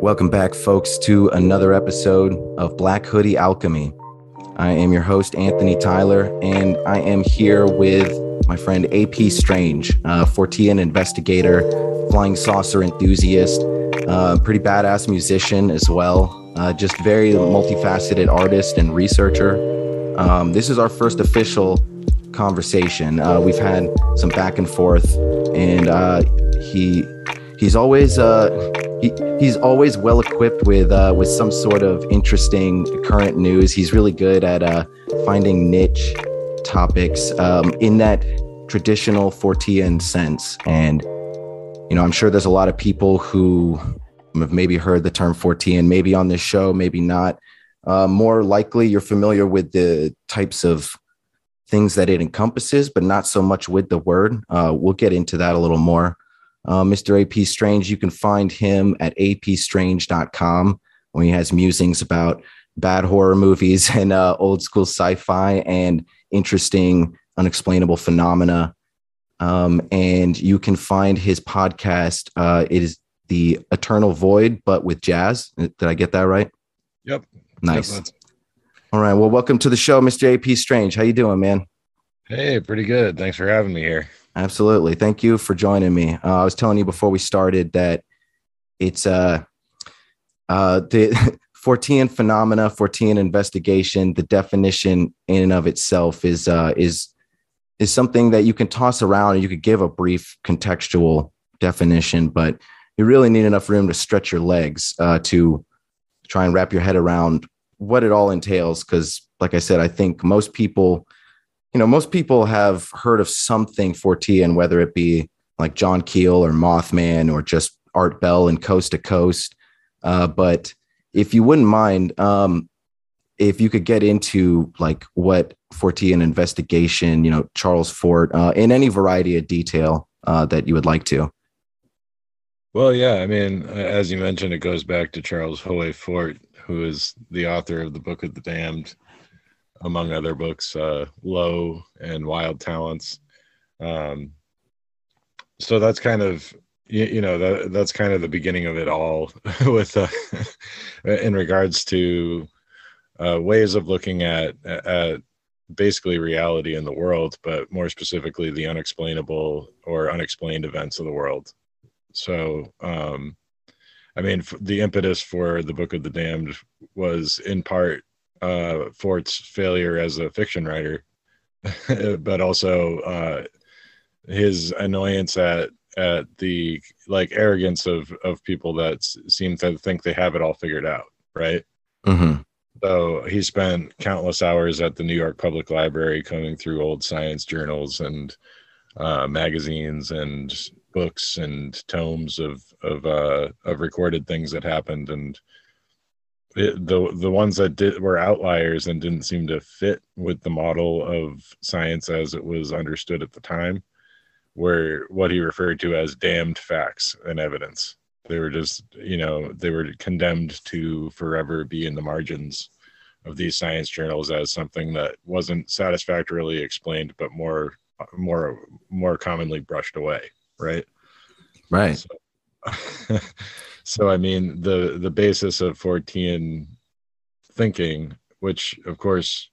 Welcome back, folks, to another episode of Black Hoodie Alchemy. I am your host, Anthony Tyler, and I am here with my friend AP Strange, uh, Fortean investigator, flying saucer enthusiast, pretty badass musician as well, uh, just very multifaceted artist and researcher. Um, this is our first official conversation. Uh, we've had some back and forth, and uh, he he's always uh, he, he's always well equipped with uh, with some sort of interesting current news. He's really good at uh, finding niche topics um, in that traditional Fortean sense, and you know I'm sure there's a lot of people who have maybe heard the term Fortean, maybe on this show, maybe not. More likely, you're familiar with the types of things that it encompasses, but not so much with the word. Uh, we'll get into that a little more. Uh, Mr. AP Strange, you can find him at apstrange.com when he has musings about bad horror movies and uh, old school sci fi and interesting unexplainable phenomena. Um, and you can find his podcast. Uh, it is The Eternal Void, but with jazz. Did I get that right? Yep. Nice. Yep, All right. Well, welcome to the show, Mr. AP Strange. How you doing, man? Hey, pretty good. Thanks for having me here. Absolutely. Thank you for joining me. Uh, I was telling you before we started that it's uh, uh, the Fortean phenomena, Fortean investigation. The definition in and of itself is uh, is is something that you can toss around and you could give a brief contextual definition, but you really need enough room to stretch your legs uh, to try and wrap your head around what it all entails. Because, like I said, I think most people you know, most people have heard of something Fortean, whether it be like John Keel or Mothman or just Art Bell and Coast to Coast. Uh, but if you wouldn't mind, um, if you could get into like what Fortean investigation, you know, Charles Fort, uh, in any variety of detail uh, that you would like to. Well, yeah, I mean, as you mentioned, it goes back to Charles Hoy Fort, who is the author of the Book of the Damned, among other books, uh, Lo and Wild Talents. Um, so that's kind of you, you, know that that's kind of the beginning of it all with uh, in regards to uh, ways of looking at at basically reality in the world, but more specifically the unexplainable or unexplained events of the world. So, um, I mean, the impetus for the Book of the Damned was in part uh, Fort's failure as a fiction writer, but also uh, his annoyance at at the like arrogance of of people that seem to think they have it all figured out, right? Mm-hmm. So he spent countless hours at the New York Public Library combing through old science journals and uh, magazines and books and tomes of of uh, of recorded things that happened and it, the the ones that did were outliers and didn't seem to fit with the model of science as it was understood at the time were what he referred to as damned facts and evidence. They were just you know they were condemned to forever be in the margins of these science journals as something that wasn't satisfactorily explained but more more more commonly brushed away right? Right. So, so I mean the the basis of Fortean thinking, which of course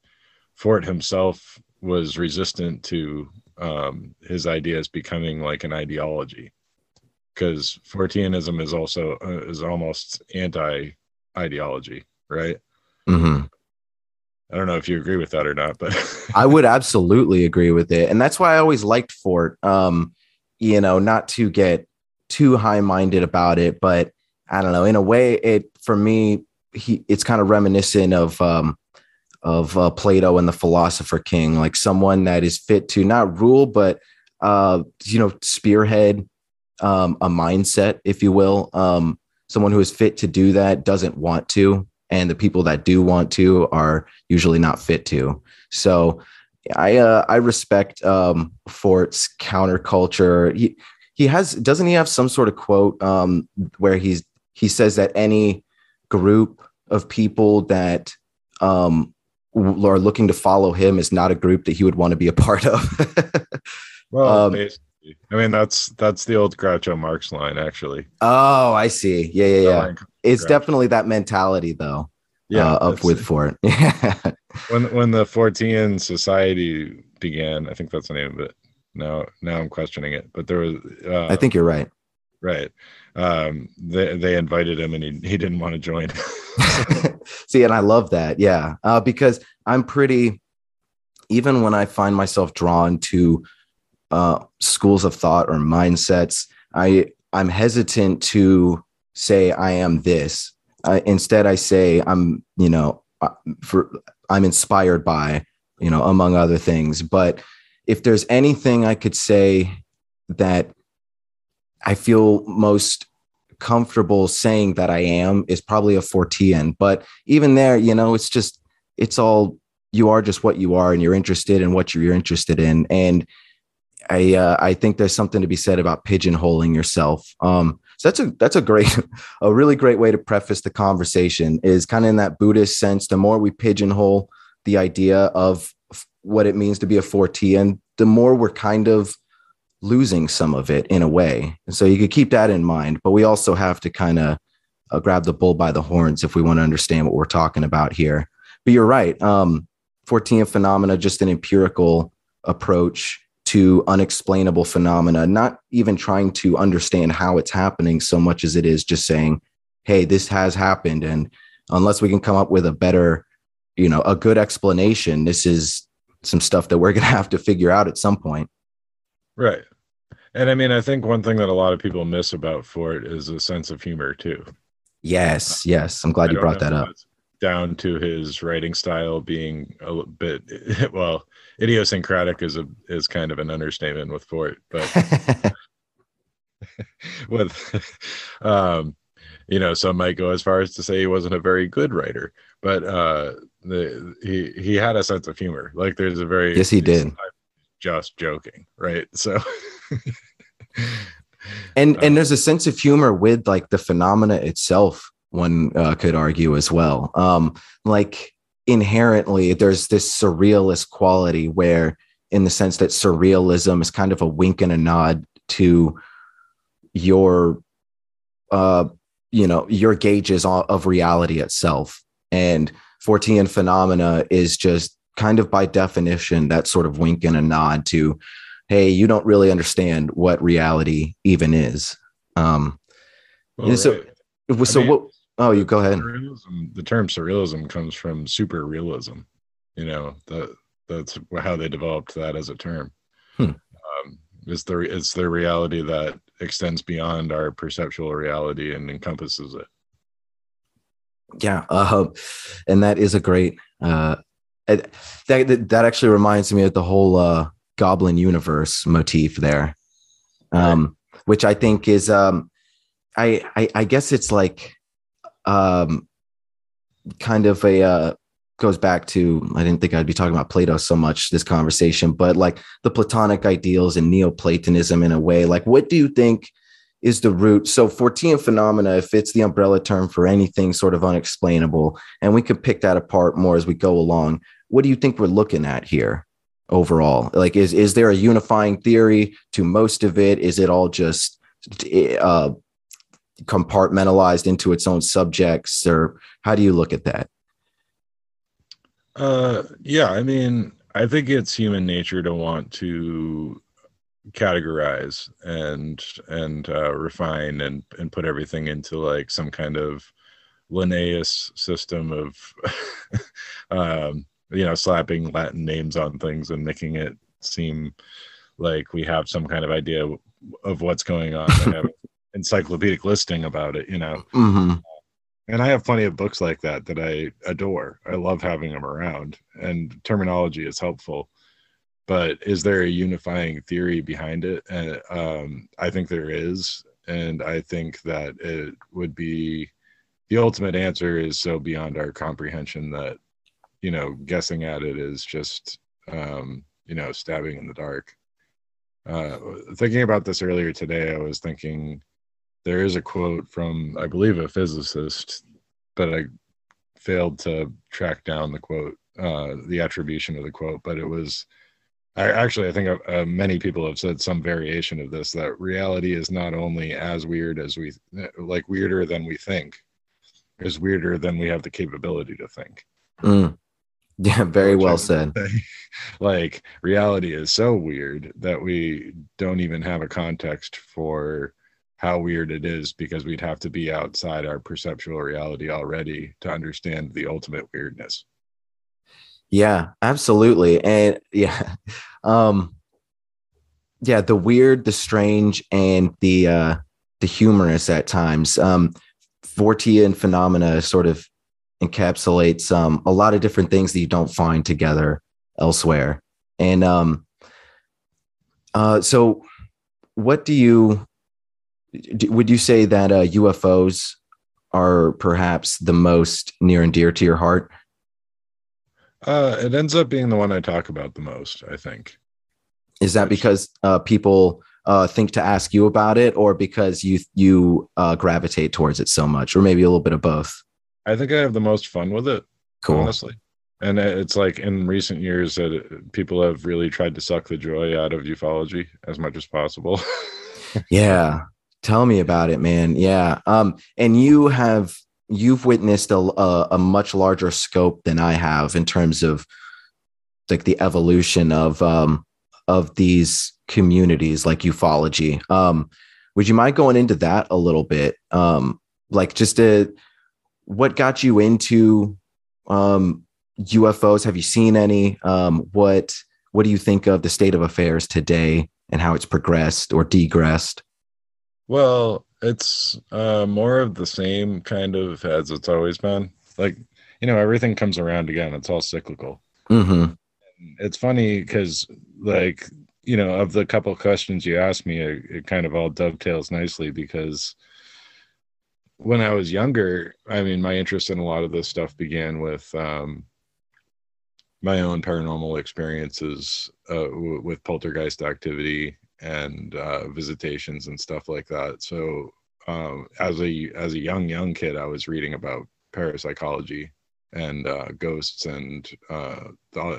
Fort himself was resistant to um, his ideas becoming like an ideology, because Forteanism is also uh, is almost anti ideology, right? Mm-hmm. I don't know if you agree with that or not, but I would absolutely agree with it, and that's why I always liked Fort. Um, you know, not to get too high minded about it, but I don't know. In a way, it for me, he it's kind of reminiscent of um, of uh, Plato and the Philosopher King, like someone that is fit to not rule, but uh, you know, spearhead um, a mindset, if you will. Um, someone who is fit to do that doesn't want to, and the people that do want to are usually not fit to. So, I uh, I respect um, Fort's counterculture. He he has doesn't he have some sort of quote um, where he's he says that any group of people that um, are looking to follow him is not a group that he would want to be a part of. well, um, I mean, that's that's the old Groucho Marx line, actually. Oh, I see. Yeah, yeah, yeah. It's Groucho. definitely that mentality, though. yeah uh, of that's- with Fort. Yeah. when when the Fortean Society began. I think that's the name of it. Now now I'm questioning it, but there was. Uh, I think you're right. Right. Um, they they invited him, and he he didn't want to join. See, and I love that. Yeah. Uh, because I'm pretty, even when I find myself drawn to uh, schools of thought or mindsets, I, I'm hesitant to say I am this. I, instead, I say I'm, you know, uh, for I'm inspired by, you know, among other things. But if there's anything I could say that I feel most comfortable saying that I am is probably a Fortean. But even there, you know, it's just, it's all, you are just what you are and you're interested in what you're interested in. And I, uh, I think there's something to be said about pigeonholing yourself. Um, so that's a, that's a great, a really great way to preface the conversation is kind of in that Buddhist sense. The more we pigeonhole the idea of what it means to be a Fortean, the more we're kind of losing some of it in a way. And so you could keep that in mind, but we also have to kind of uh, grab the bull by the horns if we want to understand what we're talking about here. But you're right. Um, Fortean phenomena, just an empirical approach to unexplainable phenomena, not even trying to understand how it's happening so much as it is just saying, hey, this has happened. And unless we can come up with a better, you know, a good explanation, this is some stuff that we're going to have to figure out at some point. right. And I mean, I think one thing that a lot of people miss about Fort is a sense of humor too. Yes, yes. I'm glad I you brought that up. Down to his writing style being a little bit, well, idiosyncratic is a is kind of an understatement with Fort, but with, um, you know, some might go as far as to say he wasn't a very good writer, but uh, the he he had a sense of humor. Like there's a very Yes, he did. Just joking, right? So. and and there's a sense of humor with like the phenomena itself one uh, could argue as well. Um like inherently there's this surrealist quality where in the sense that surrealism is kind of a wink and a nod to your uh you know your gauges of reality itself. And Fortean phenomena is just kind of by definition that sort of wink and a nod to hey you don't really understand what reality even is um well, so- right. so mean, what oh you go ahead Surrealism, the term surrealism comes from super realism. You know, that that's how they developed that as a term. Hmm. Um, it's the it's the reality that extends beyond our perceptual reality and encompasses it. yeah uh, and that is a great uh that, that that actually reminds me of the whole uh goblin universe motif there. Um which i think is um I, I i guess it's like um kind of a uh goes back to i didn't think i'd be talking about plato so much this conversation but like the platonic ideals and neoplatonism in a way like what do you think is the root? So fortean phenomena if it's the umbrella term for anything sort of unexplainable and we can pick that apart more as we go along what do you think we're looking at here overall? Like is is there a unifying theory to most of it? Is it all just uh compartmentalized into its own subjects or how do you look at that? Uh, yeah, I mean, I think it's human nature to want to categorize and and uh, refine and and put everything into like some kind of Linnaeus system of, um, you know, slapping Latin names on things and making it seem like we have some kind of idea of what's going on. and have encyclopedic listing about it, you know mm-hmm. and I have plenty of books like that that I adore. I love having them around, and terminology is helpful. But is there a unifying theory behind it? And um, I think there is, and I think that it would be the ultimate answer is so beyond our comprehension that you know guessing at it is just um, you know stabbing in the dark. Uh, thinking about this earlier today, I was thinking there is a quote from I believe a physicist, but I failed to track down the quote, uh, the attribution of the quote. But it was I actually I think uh, uh, many people have said some variation of this that reality is not only as weird as we like weirder than we think, is weirder than we have the capability to think. Mm. Yeah, very well said. like reality is so weird that we don't even have a context for how weird it is because we'd have to be outside our perceptual reality already to understand the ultimate weirdness. Yeah, absolutely. And yeah, um yeah, the weird, the strange and the uh the humorous at times. Um Fortean phenomena sort of encapsulates um a lot of different things that you don't find together elsewhere. And um uh so what do you would you say that uh, UFOs are perhaps the most near and dear to your heart? Uh, it ends up being the one I talk about the most, I think. Is that because uh, people uh, think to ask you about it, or because you you uh, gravitate towards it so much, or maybe a little bit of both? I think I have the most fun with it. Cool. Honestly, and it's like in recent years that people have really tried to suck the joy out of ufology as much as possible. yeah, tell me about it, man. Yeah, um, and you have you've witnessed a, a, a much larger scope than I have in terms of like the evolution of um, of these communities like ufology. Um, would you mind going into that a little bit? Um, like just a, what got you into um, UFOs? Have you seen any? Um, what what do you think of the state of affairs today and how it's progressed or degressed? Well, it's uh, more of the same kind of as it's always been. Like, you know, everything comes around again. It's all cyclical. Mm-hmm. It's funny because, like, you know, of the couple questions you asked me, it, it kind of all dovetails nicely because when I was younger, I mean, my interest in a lot of this stuff began with um, my own paranormal experiences uh, w- with poltergeist activity and uh, visitations and stuff like that. So um, as a as a young young kid, I was reading about parapsychology and uh, ghosts and uh,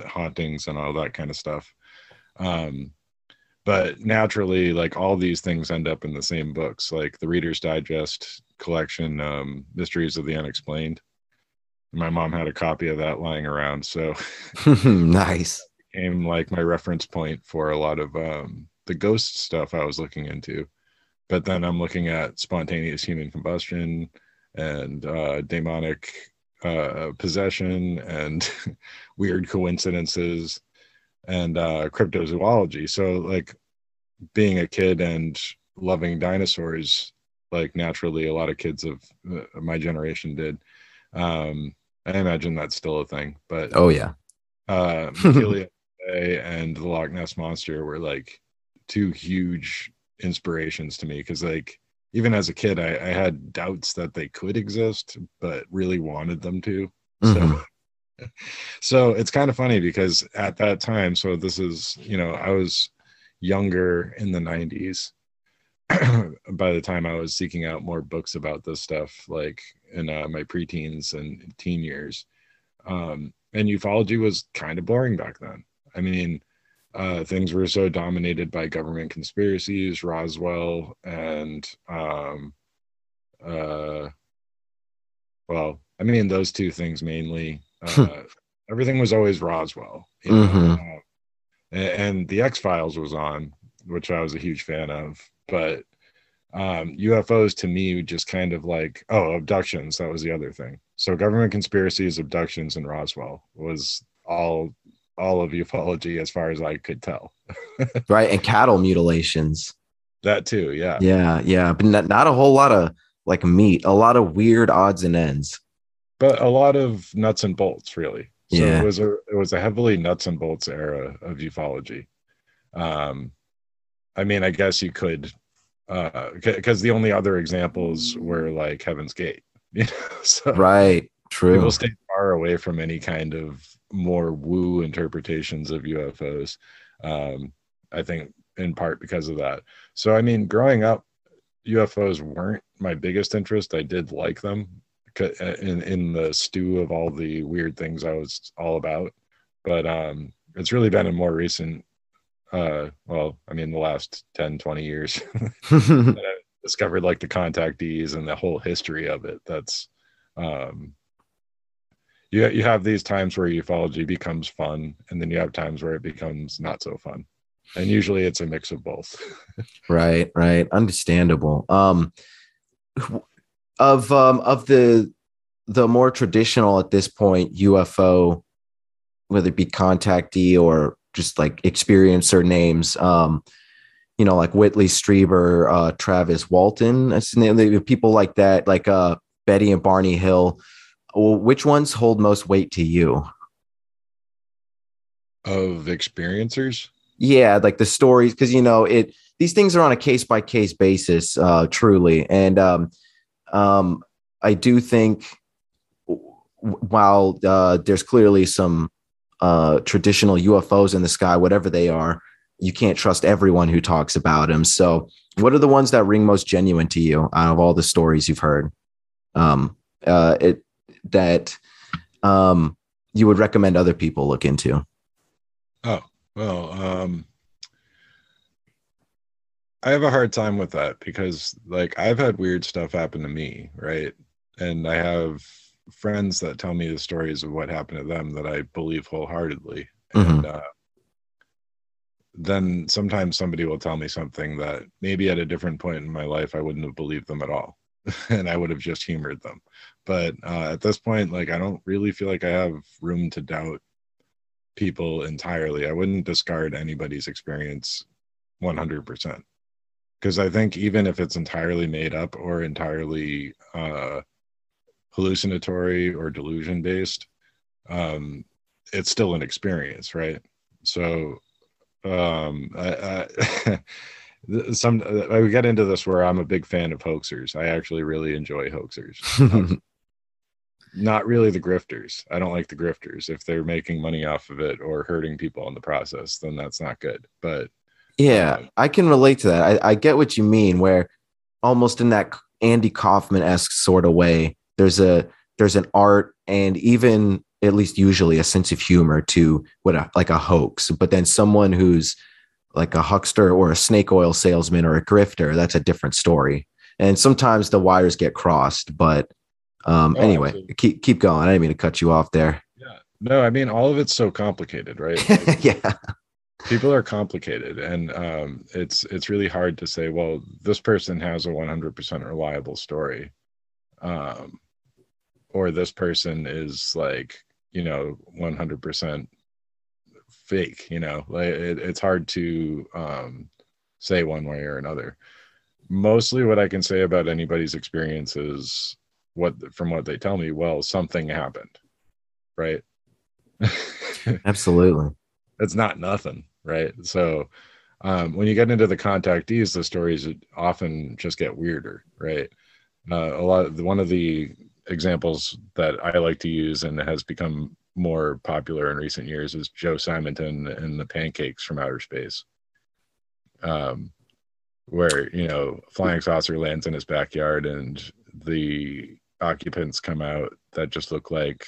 hauntings and all that kind of stuff. Um, but naturally, like all these things end up in the same books, like the Reader's Digest collection, um, Mysteries of the Unexplained. My mom had a copy of that lying around, so nice. Became like my reference point for a lot of um, the ghost stuff I was looking into. But then I'm looking at spontaneous human combustion and uh, demonic uh, possession and weird coincidences and uh, cryptozoology. So, like, being a kid and loving dinosaurs, like naturally, a lot of kids of uh, my generation did. Um, I imagine that's still a thing, but oh yeah, uh, and the Loch Ness monster were like two huge inspirations to me because like even as a kid I, I, had doubts that they could exist but really wanted them to mm-hmm. so so it's kind of funny because at that time so this is you know i was younger in the 90s by the time i was seeking out more books about this stuff like in uh, my preteens and teen years um, and ufology was kind of boring back then i mean uh, things were so dominated by government conspiracies, Roswell, and um, uh, well, I mean those two things mainly. Uh, everything was always Roswell, you know? mm-hmm. uh, and, and, the X Files was on, which I was a huge fan of, but um, UFOs to me just kind of like oh abductions. That was the other thing. So government conspiracies, abductions, and Roswell was all all of ufology as far as I could tell. right. And cattle mutilations. That too. Yeah. Yeah. Yeah. But not, not a whole lot of like meat, a lot of weird odds and ends. But a lot of nuts and bolts, really. So yeah. it was a it was a heavily nuts and bolts era of ufology. Um I mean, I guess you could uh because the only other examples were like Heaven's Gate, you know. So right, true. People stay far away from any kind of more woo interpretations of UFOs. Um, I think in part because of that. So, I mean, growing up, UFOs weren't my biggest interest. I did like them uh, in in the stew of all the weird things I was all about. But um, it's really been in more recent uh well i mean the last 10 20 years discovered like the contactees and the whole history of it. That's um you, you have these times where ufology becomes fun and then you have times where it becomes not so fun. And usually it's a mix of both. Right right. Understandable. Um of um of the the more traditional at this point ufo whether it be contactee or just like experiencer names. Um you know like whitley strieber uh travis walton that's the people like that like uh betty and barney hill. Well, which ones hold most weight to you? Of experiencers? Yeah like the stories because you know it these things are on a case by case basis uh truly. And um um i do think while uh there's clearly some uh traditional ufos in the sky whatever they are you can't trust everyone who talks about them. So what are the ones that ring most genuine to you out of all the stories you've heard? Um uh it that um you would recommend other people look into? Oh well, um, I have a hard time with that because, like, I've had weird stuff happen to me, right? And I have friends that tell me the stories of what happened to them that I believe wholeheartedly. Mhm. And uh, then sometimes somebody will tell me something that maybe at a different point in my life I wouldn't have believed them at all, and I would have just humored them. But uh, at this point, like, I don't really feel like I have room to doubt people entirely. I wouldn't discard anybody's experience 100%. Because I think even if it's entirely made up or entirely uh, hallucinatory or delusion based, um, it's still an experience, right? So, um, I, I, some I get into this where I'm a big fan of hoaxers. I actually really enjoy hoaxers. Um, not really the grifters. I don't like the grifters. If they're making money off of it or hurting people in the process, then that's not good. But Yeah, I can relate to that. I, I get what you mean, where almost in that Andy Kaufman esque sort of way, there's a there's an art and even at least usually a sense of humor to what a, like a hoax. But then someone who's like a huckster or a snake oil salesman or a grifter, that's a different story. And sometimes the wires get crossed. But um, Oh, anyway, absolutely. keep keep going. I didn't mean to cut you off there. yeah, no, I mean all of it's so complicated, right? Like, yeah, people are complicated, and um, it's it's really hard to say. Well, this person has a 100% reliable story, um, or this person is like you know 100% fake. You know, like it, it's hard to um, say one way or another. Mostly, what I can say about anybody's experience is what from what they tell me. Well, something happened, right? absolutely. it's not nothing, right? So um, when you get into the contactees, the stories often just get weirder, right? Uh, a lot one of the examples that I like to use and has become more popular in recent years is Joe Simonton and the pancakes from outer space. Um, where you know flying saucer lands in his backyard and the occupants come out that just look like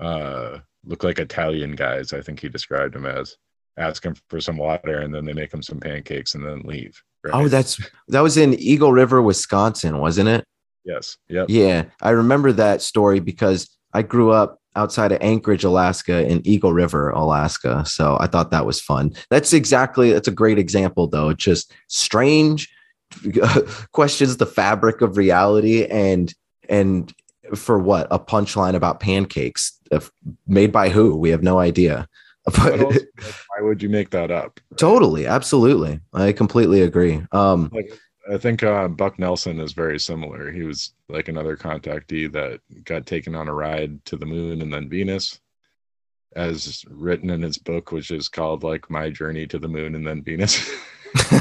uh look like Italian guys, I think he described them as. Ask him for some water and then they make him some pancakes and then leave. right? Oh, that's that was in Eagle River, Wisconsin, wasn't it? Yes. Yep. Yeah, I remember that story because I grew up outside of Anchorage, Alaska, in Eagle River, Alaska. So I thought that was fun. That's exactly that's a great example, though. It's just strange, questions the fabric of reality, and and for what a punchline about pancakes made by who? We have no idea. But like, why would you make that up? totally, absolutely, I completely agree. Um, Like I think uh, Buck Nelson is very similar. He was like another contactee that got taken on a ride to the moon and then Venus, as written in his book, which is called like My Journey to the Moon and then Venus.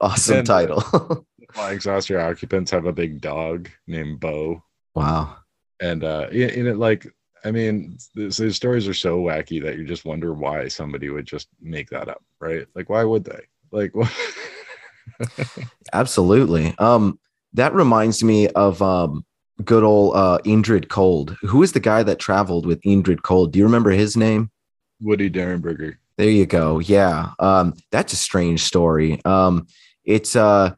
awesome And, uh, title. Flying saucer occupants have a big dog named Bo, wow. and uh, in in it like I mean, these, these stories are so wacky that you just wonder why somebody would just make that up, right? Like, why would they? Like, what? Absolutely. Um, that reminds me of um, good old uh, Indrid Cold. Who is the guy that traveled with Indrid Cold? Do you remember his name? Woody Derenberger. There you go. Yeah. Um, that's a strange story. Um, it's uh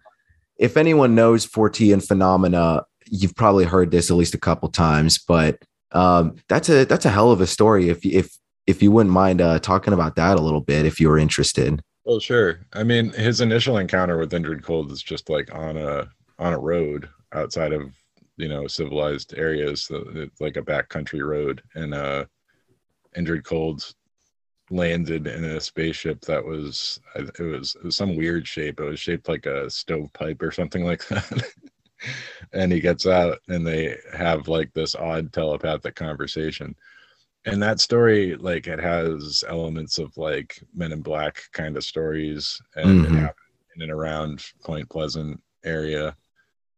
if anyone knows Fortean phenomena, you've probably heard this at least a couple times, but um, that's a that's a hell of a story. If if if you wouldn't mind uh, talking about that a little bit, if you were interested. Well, sure. I mean, his initial encounter with Indrid Cold is just like on a on a road outside of you know civilized areas, like a backcountry road, and uh, Indrid Cold landed in a spaceship that was it was it was some weird shape. It was shaped like a stovepipe or something like that. and he gets out and they have like this odd telepathic conversation. And that story, like it has elements of like Men in Black kind of stories and mm-hmm. in and around Point Pleasant area.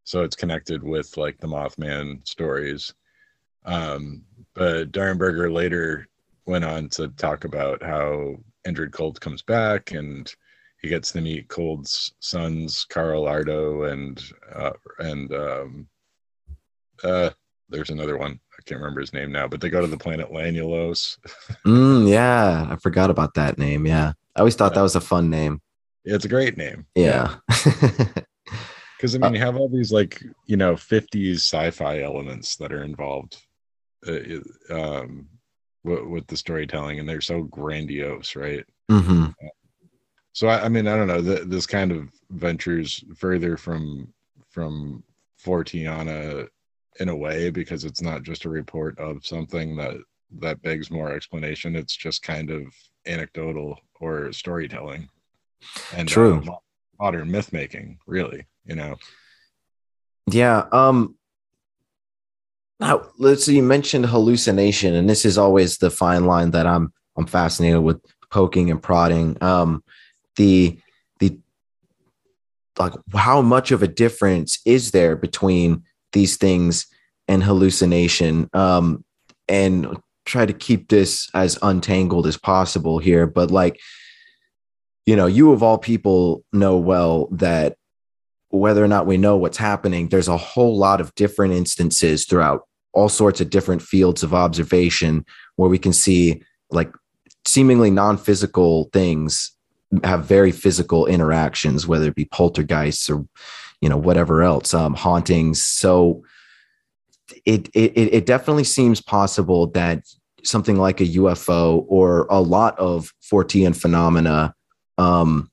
So it's connected with like the Mothman stories. Um, but Derenberger later went on to talk about how Indrid Cold comes back and he gets to meet Cold's sons, Carl Ardo and uh, and um, uh, there's another one. I can't remember his name now, but they go to the planet Lanulos. mm, yeah, I forgot about that name. Yeah, I always thought yeah. that was a fun name. It's a great name. Yeah. Because I mean, you have all these like you know 50s sci-fi elements that are involved. Uh, um, with, with the storytelling, and they're so grandiose, right? Mm-hmm. So I, I, mean, I don't know. Th- this kind of ventures further from from Forteana in a way because it's not just a report of something that that begs more explanation. It's just kind of anecdotal or storytelling, and true uh, modern myth making. Really, you know. Yeah. Um now, let's see, you mentioned hallucination, and this is always the fine line that I'm I'm fascinated with poking and prodding. Um, the the like how much of a difference is there between these things and hallucination? Um, and try to keep this as untangled as possible here, but like you know, you of all people know well that whether or not we know what's happening, there's a whole lot of different instances throughout all sorts of different fields of observation where we can see like seemingly non-physical things have very physical interactions, whether it be poltergeists or you know whatever else, um, hauntings. So it, it it definitely seems possible that something like a UFO or a lot of Fortean phenomena um,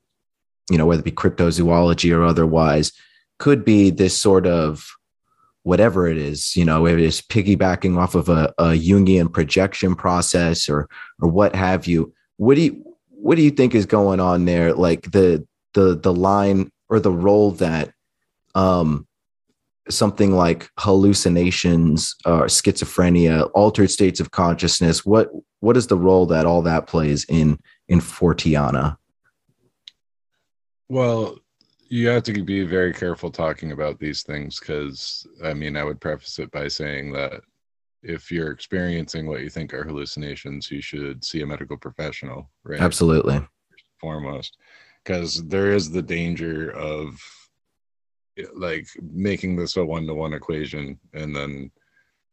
you know, whether it be cryptozoology or otherwise, could be this sort of whatever it is, you know, it is piggybacking off of a, a Jungian projection process or or what have you. What do you what do you think is going on there? Like the the the line or the role that um something like hallucinations or schizophrenia, altered states of consciousness, what what is the role that all that plays in in Forteana? Well, you have to be very careful talking about these things because I mean, I would preface it by saying that if you're experiencing what you think are hallucinations, you should see a medical professional, right? Absolutely. First foremost, because there is the danger of like making this a one to one equation and then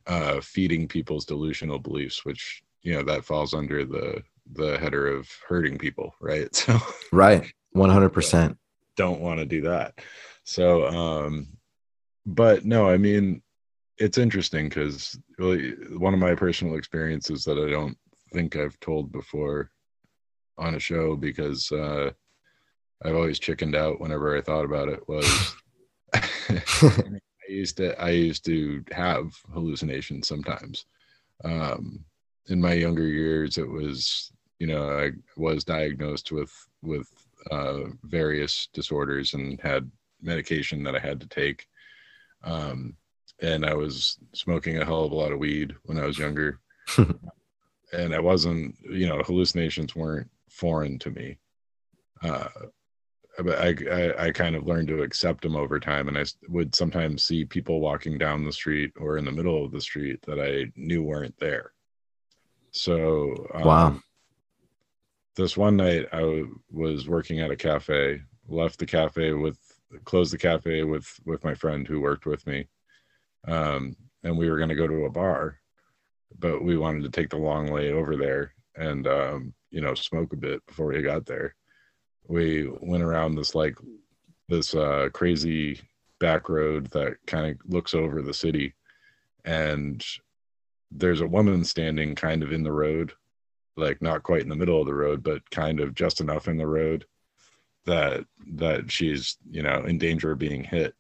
uh, feeding people's delusional beliefs, which you know that falls under the the header of hurting people, right? So right 100%. Don't want to do that. So, um, but no, I mean, it's interesting because really one of my personal experiences that I don't think I've told before on a show because uh, I've always chickened out whenever I thought about it was I used to I used to have hallucinations sometimes. Um, in my younger years, it was you know I was diagnosed with with uh, various disorders and had medication that I had to take. Um, and I was smoking a hell of a lot of weed when I was younger. and I wasn't, you know, hallucinations weren't foreign to me. Uh, but I, I, I kind of learned to accept them over time. And I would sometimes see people walking down the street or in the middle of the street that I knew weren't there. So, um, wow this one night I w- was working at a cafe, left the cafe with closed the cafe with with my friend who worked with me, um, and we were going to go to a bar, but we wanted to take the long way over there, and um, you know smoke a bit before we got there. We went around this like this uh, crazy back road that kind of looks over the city, and there's a woman standing kind of in the road, like not quite in the middle of the road, but kind of just enough in the road that that she's you know in danger of being hit.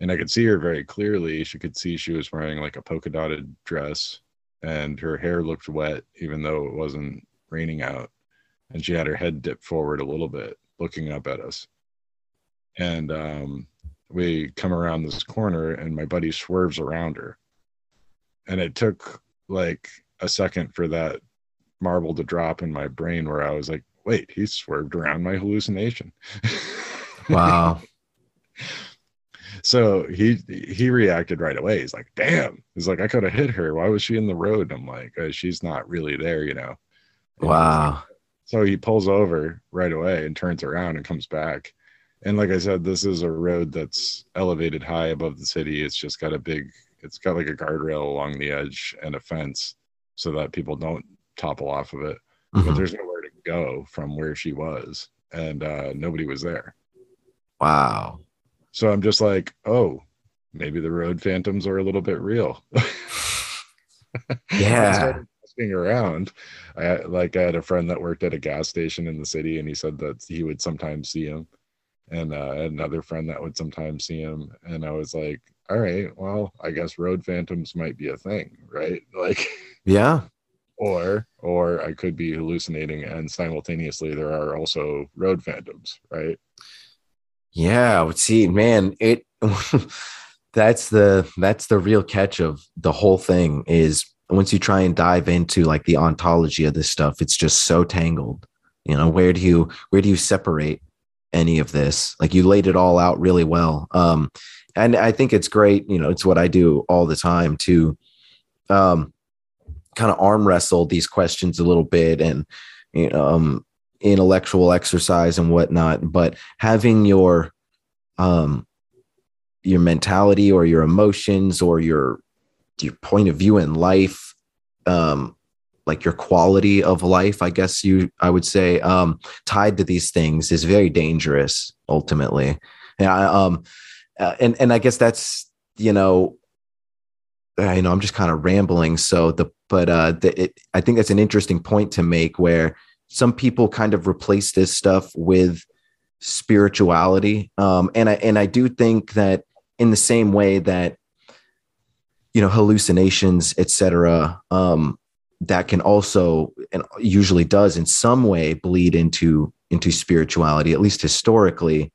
And i could see her very clearly. She could see she was wearing like a polka dotted dress and her hair looked wet even though it wasn't raining out and she had her head dipped forward a little bit looking up at us and um, we come around this corner and my buddy swerves around her and it took like a second for that marble to drop in my brain where i was like wait, he swerved around my hallucination. Wow. so he he reacted right away. He's like, damn. He's like, I could have hit her. Why was she in the road? I'm like, oh, she's not really there, you know. Wow. So he pulls over right away and turns around and comes back. And like I said, this is a road that's elevated high above the city. It's just got a big, it's got like a guardrail along the edge and a fence so that people don't topple off of it. Mm-hmm. But there's nowhere to go from where she was, and uh, nobody was there. Wow. So I'm just like, oh, maybe the road phantoms are a little bit real. yeah. Asking around. I like I had a friend that worked at a gas station in the city, and he said that he would sometimes see him, and uh, another friend that would sometimes see him, and I was like, all right, well, I guess road phantoms might be a thing, right? Like, yeah, or or I could be hallucinating and simultaneously there are also road phantoms, right? Yeah, see, man, it that's the that's the real catch of the whole thing is once you try and dive into like the ontology of this stuff, it's just so tangled. You know, where do you where do you separate any of this? Like you laid it all out really well. Um and I think it's great, you know, it's what I do all the time to um kind of arm wrestle these questions a little bit and you know, um, intellectual exercise and whatnot. But having your um, your mentality or your emotions or your your point of view in life, um, like your quality of life, I guess you I would say, um, tied to these things is very dangerous ultimately. Yeah, um, uh, and and I guess that's you know I know I'm just kind of rambling. So the but uh, the, it, I think that's an interesting point to make where some people kind of replace this stuff with spirituality, um, and I and I do think that in the same way that you know hallucinations, etc., um, that can also and usually does in some way bleed into into spirituality, at least historically.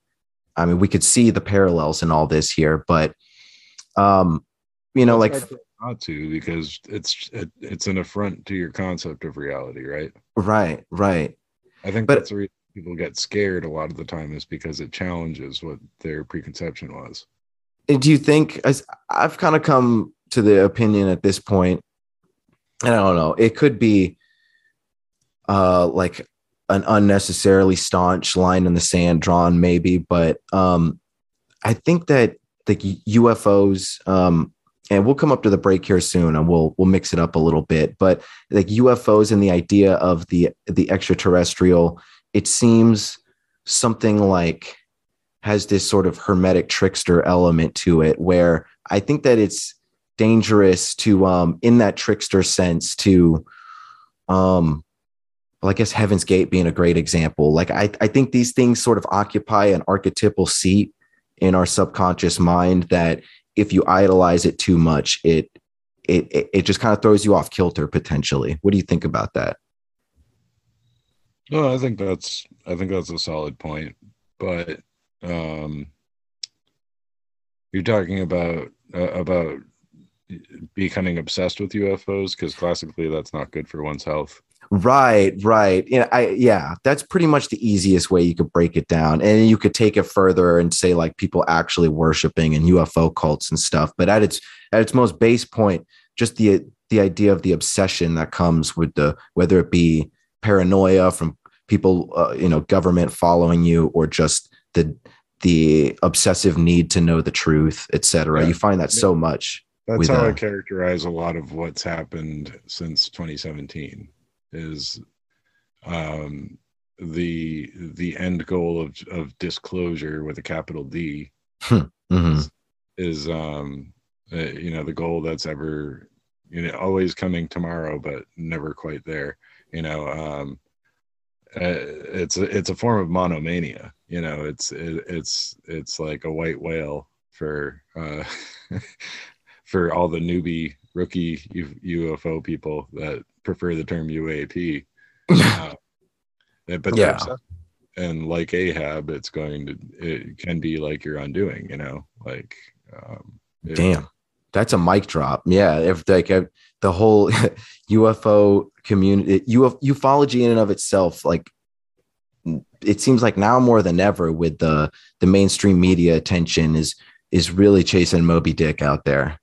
I mean, we could see the parallels in all this here, but um, you know, like not to because it's it, it's an affront to your concept of reality, right? Right, right. I think but, that's the reason people get scared a lot of the time is because it challenges what their preconception was. Do you think as I've kind of come to the opinion at this point, and I don't know, it could be uh like an unnecessarily staunch line in the sand drawn, maybe, but um I think that the UFOs um and we'll come up to the break here soon and we'll we'll mix it up a little bit but like ufos and the idea of the the extraterrestrial it seems something like has this sort of hermetic trickster element to it where i think that it's dangerous to um in that trickster sense to um well, I guess Heaven's Gate being a great example. Like I, I think these things sort of occupy an archetypal seat in our subconscious mind that if you idolize it too much, it it it just kind of throws you off kilter potentially. What do you think about that? No, I think that's I think that's a solid point. But um you're talking about uh, about becoming obsessed with UFOs because classically that's not good for one's health. Right, right. Yeah, I yeah, that's pretty much the easiest way you could break it down. And you could take it further and say like people actually worshiping and UFO cults and stuff. But at its at its most base point, just the the idea of the obsession that comes with the whether it be paranoia from people uh, you know government following you or just the the obsessive need to know the truth etc yeah. you find that so much that's with, how uh, i characterize a lot of what's happened since 2017 is um, the the end goal of of disclosure with a capital D mm-hmm. is, is um uh, you know the goal that's ever you know always coming tomorrow but never quite there you know um uh, it's a, it's a form of monomania you know it's it, it's it's like a white whale for uh for all the newbie rookie ufo people that prefer the term uap uh, but Yeah. and like ahab it's going to it can be like your undoing you know like um it- Damn, that's a mic drop. Yeah, if like uh, the whole UFO community, UF, ufology in and of itself, like it seems like now more than ever, with the the mainstream media attention is is really chasing Moby Dick out there.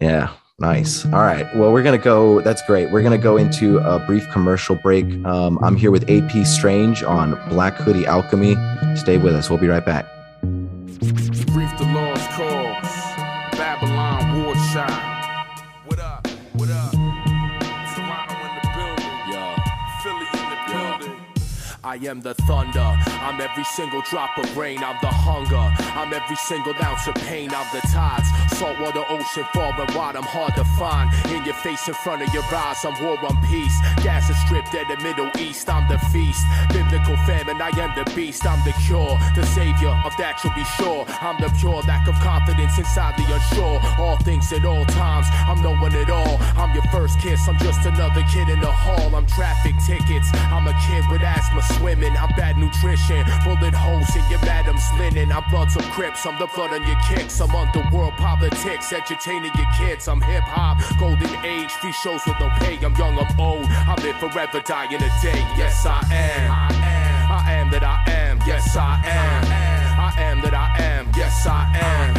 Yep. Yeah. Nice. All right. Well, we're gonna go. That's great. We're gonna go into a brief commercial break. Um, I'm here with AP Strange on Black Hoodie Alchemy. Stay with us. We'll be right back. Brief the lost cause. Babylon war child. What up? What up? Toronto in the building. Yeah. Philly in the building. I am the thunder. I'm every single drop of rain. I'm the hunger. I'm every single ounce of pain. I'm the tides. Saltwater ocean far and wide. I'm hard to find. In your face, in front of your eyes. I'm war on peace. Gas is stripped in the Middle East. I'm the feast. Biblical famine. I am the beast. I'm the cure. The savior of that you'll be sure. I'm the pure lack of confidence inside the unsure. All things at all times. I'm no one at all. I'm your first kiss. I'm just another kid in the hall. I'm traffic tickets. I'm a kid with asthma swimming. I'm bad nutrition. Bullet holes in your madam's linen. I'm bloods of crips. I'm the blood on your kicks. I'm underworld politics. Entertaining your kids. I'm hip hop. Golden age. Free shows with no pay. I'm young. I'm old. I live forever. Die in a day. Yes, I am. I am that I am. Yes, I am. I am that I am. Yes, I am.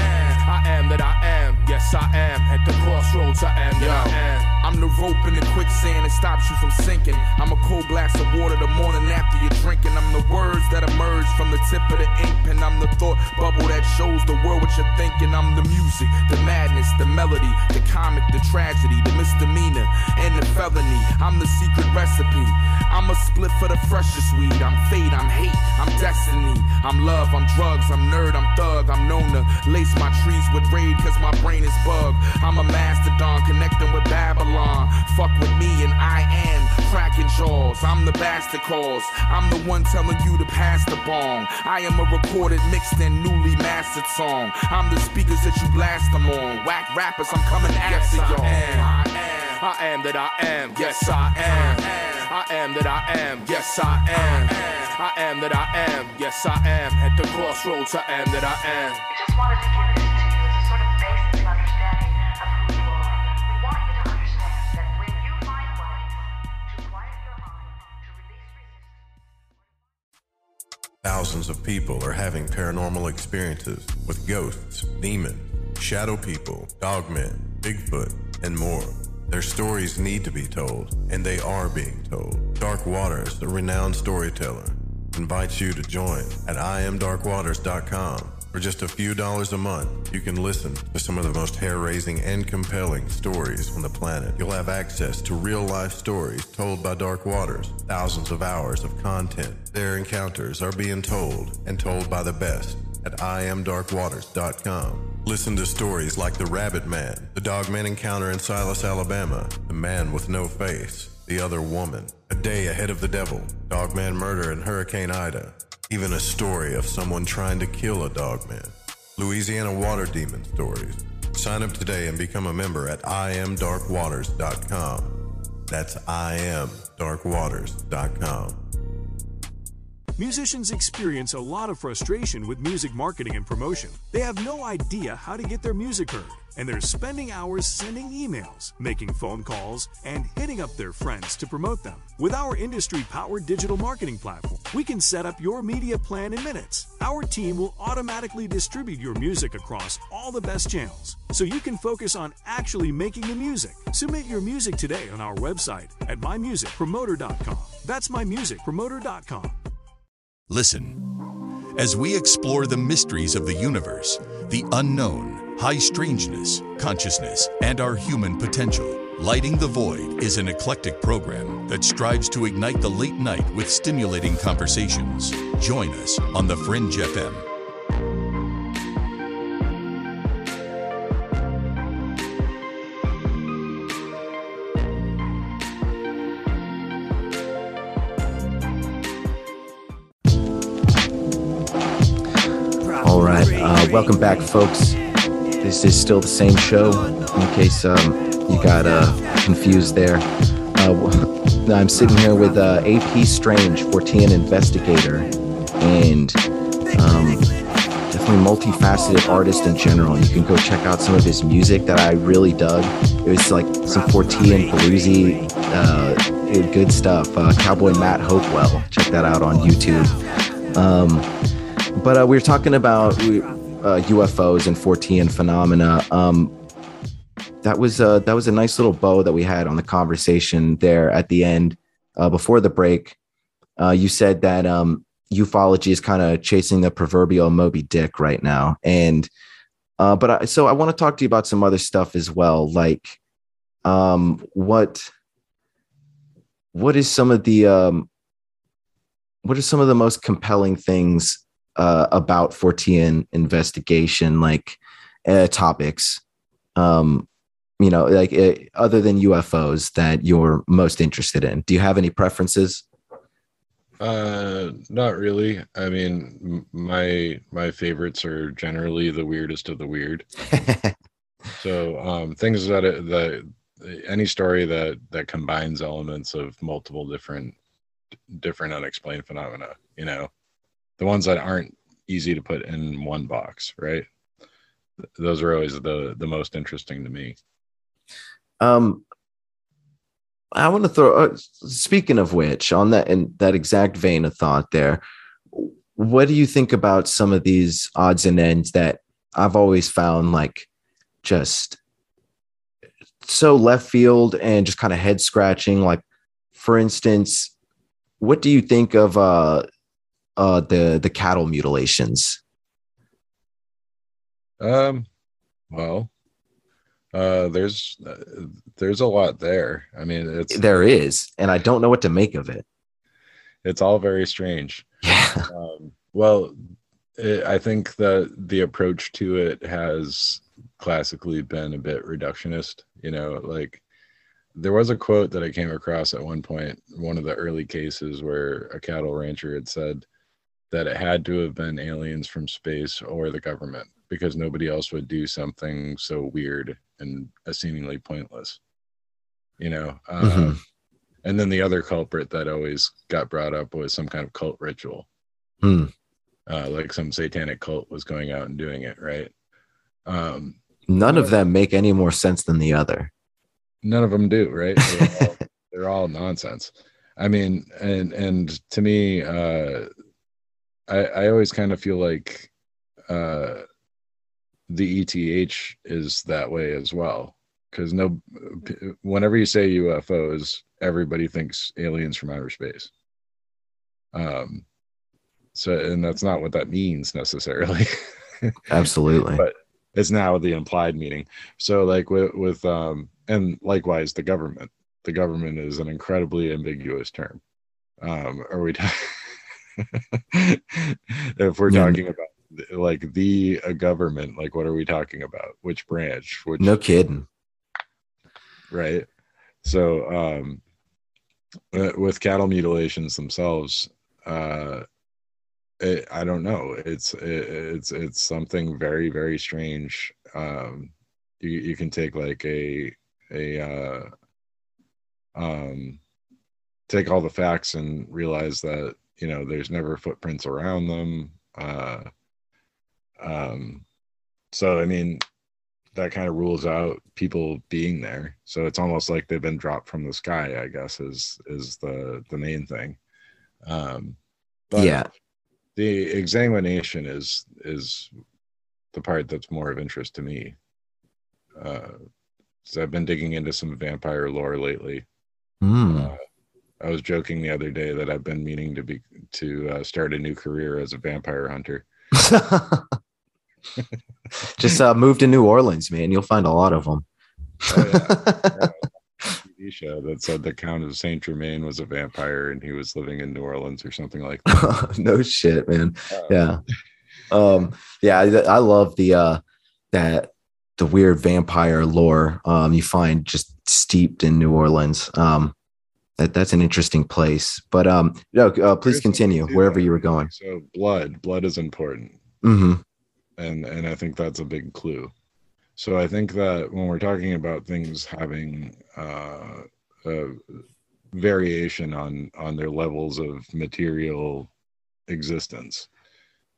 I am that I am. Yes, I am. At the crossroads, I am that I am. I'm the rope in the quicksand that stops you from sinking. I'm a cold glass of water the morning after you're drinking. I'm the words that emerge from the tip of the ink pen. I'm the thought bubble that shows the world what you're thinking. I'm the music, the madness, the melody, the comic, the tragedy, the misdemeanor, and the felony. I'm the secret recipe. I'm a split for the freshest weed. I'm fate, I'm hate, I'm destiny. I'm love, I'm drugs, I'm nerd, I'm thug. I'm known to lace my trees with raid cause my brain is bugged. I'm a mastodon connecting with Babylon. Fuck with me and I am cracking jaws. I'm the bastard cause. I'm the one telling you to pass the bong. I am a recorded, mixed and newly mastered song. I'm the speakers that you blast them on. Whack rappers, I'm coming after y'all. I am that I am. Yes, I am. I am that I am. Yes, I am. I am that I am. Yes, I am. At the crossroads, I am that I am. Thousands of people are having paranormal experiences with ghosts, demons, shadow people, dogmen, Bigfoot, and more. Their stories need to be told, and they are being told. Dark Waters, a renowned storyteller, invites you to join at iamdarkwaters.com. For just a few dollars a month, you can listen to some of the most hair raising and compelling stories on the planet. You'll have access to real life stories told by Dark Waters, thousands of hours of content. Their encounters are being told and told by the best at iamdarkwaters.com. Listen to stories like The Rabbit Man, the Dogman encounter in Silas, Alabama, The Man with No Face, The Other Woman, A Day Ahead of the Devil, Dogman Murder in Hurricane Ida, even a story of someone trying to kill a dogman. Louisiana Water Demon Stories. Sign up today and become a member at iamdarkwaters.com. That's iamdarkwaters.com. Musicians experience a lot of frustration with music marketing and promotion. They have no idea how to get their music heard, and they're spending hours sending emails, making phone calls, and hitting up their friends to promote them. With our industry powered digital marketing platform, we can set up your media plan in minutes. Our team will automatically distribute your music across all the best channels, so you can focus on actually making the music. Submit your music today on our website at mymusicpromoter.com. That's mymusicpromoter.com. Listen. As we explore the mysteries of the universe, the unknown, high strangeness, consciousness, and our human potential, Lighting the Void is an eclectic program that strives to ignite the late night with stimulating conversations. Join us on The Fringe FM. All right, uh, welcome back, folks. This is still the same show. In case um, you got uh, confused there, uh, I'm sitting here with uh, AP Strange, Fortean investigator, and um, definitely multifaceted artist in general. You can go check out some of his music that I really dug. It was like some Fortean bluesy, uh, good stuff. Uh, Cowboy Matt Hopewell, check that out on YouTube. Um, but uh, we were talking about we, uh, UFOs and Fortean phenomena. Um, that was uh, that was a nice little bow that we had on the conversation there at the end uh, before the break. Uh, you said that um, ufology is kind of chasing the proverbial Moby Dick right now, and uh, but I, so I want to talk to you about some other stuff as well, like um, what what is some of the um, what are some of the most compelling things uh, about Fortean investigation, like uh, topics, um, you know, like uh, other than UFOs that you're most interested in? Do you have any preferences? Uh, not really. I mean, m- my my favorites are generally the weirdest of the weird. So, um, things that it, that any story that that combines elements of multiple different different unexplained phenomena. You know, the ones that aren't easy to put in one box, right? Those are always the the most interesting to me. um, I want to throw. Uh, speaking of which, on that in that exact vein of thought, there, what do you think about some of these odds and ends that I've always found like just so left field and just kind of head scratching? Like, for instance, what do you think of uh, uh, the the cattle mutilations? Um, well, uh, there's uh, there's a lot there. I mean, it's There is, and I don't know what to make of it. it's all very strange. Yeah. Um, well, it, I think that the approach to it has classically been a bit reductionist. You know, like there was a quote that I came across at one point, one of the early cases where a cattle rancher had said that it had to have been aliens from space or the government because nobody else would do something so weird and uh, seemingly pointless. You know, um, Mhm. and then the other culprit that always got brought up was some kind of cult ritual Hmm. uh, like some satanic cult was going out and doing it, right? Um, None of them make any more sense than the other. none of them do, right? They're all, they're all nonsense. I mean, and and to me, uh, I I always kind of feel like uh, the ETH is that way as well, because no, whenever you say UFOs, everybody thinks aliens from outer space. Um, so and that's not what that means necessarily. Absolutely. But- it's now the implied meaning so like with with um and likewise the government the government is an incredibly ambiguous term um are we ta- if we're Yeah. talking about like the uh, government like what are we talking about? Which branch? Which no kidding. right? So um uh, with cattle mutilations themselves uh it, i don't know. It's it, it's it's something very very strange. Um you, you can take like a a uh um take all the facts and realize that you know there's never footprints around them. Uh um so i mean that kind of rules out people being there. So it's almost like they've been dropped from the sky i guess is is the the main thing. Um but yeah. the examination is is the part that's more of interest to me. Uh so i've been digging into some vampire lore lately. Hmm. uh, i was joking the other day that i've been meaning to be to uh, start a new career as a vampire hunter Just uh, move to New Orleans, man. You'll find a lot of them. Oh, yeah. TV show that said the Count of Saint Germain was a vampire and he was living in New Orleans or something like that. no shit, man. Uh, Yeah. Um, yeah, I, I love the uh that the weird vampire lore um you find just steeped in New Orleans. Um that, that's an interesting place. But um no, uh, please continue wherever you were going. So blood, blood is important. hmm and and I think that's a big clue. So I think that when we're talking about things having uh, a variation on on their levels of material existence,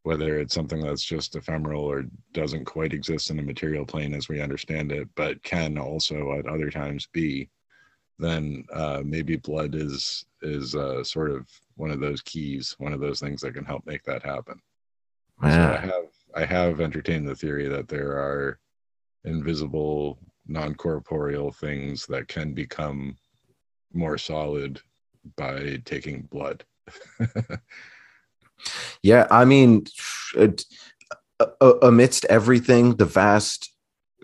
whether it's something that's just ephemeral or doesn't quite exist in a material plane as we understand it, but can also at other times be, then uh, maybe blood is is uh, sort of one of those keys, one of those things that can help make that happen. So I have I have entertained the theory that there are invisible, non-corporeal things that can become more solid by taking blood. Yeah, I mean, amidst everything, the vast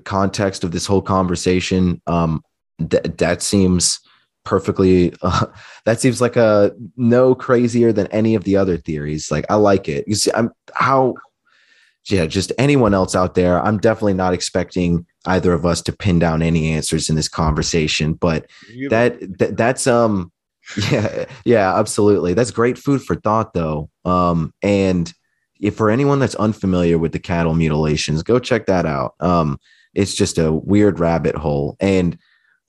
context of this whole conversation, um, that that seems perfectly. Uh, that seems like a no crazier than any of the other theories. Like I like it. You see, I'm how. Yeah, just anyone else out there. I'm definitely not expecting either of us to pin down any answers in this conversation, but that, that that's um yeah yeah absolutely that's great food for thought though um and if for anyone that's unfamiliar with the cattle mutilations go check that out um it's just a weird rabbit hole and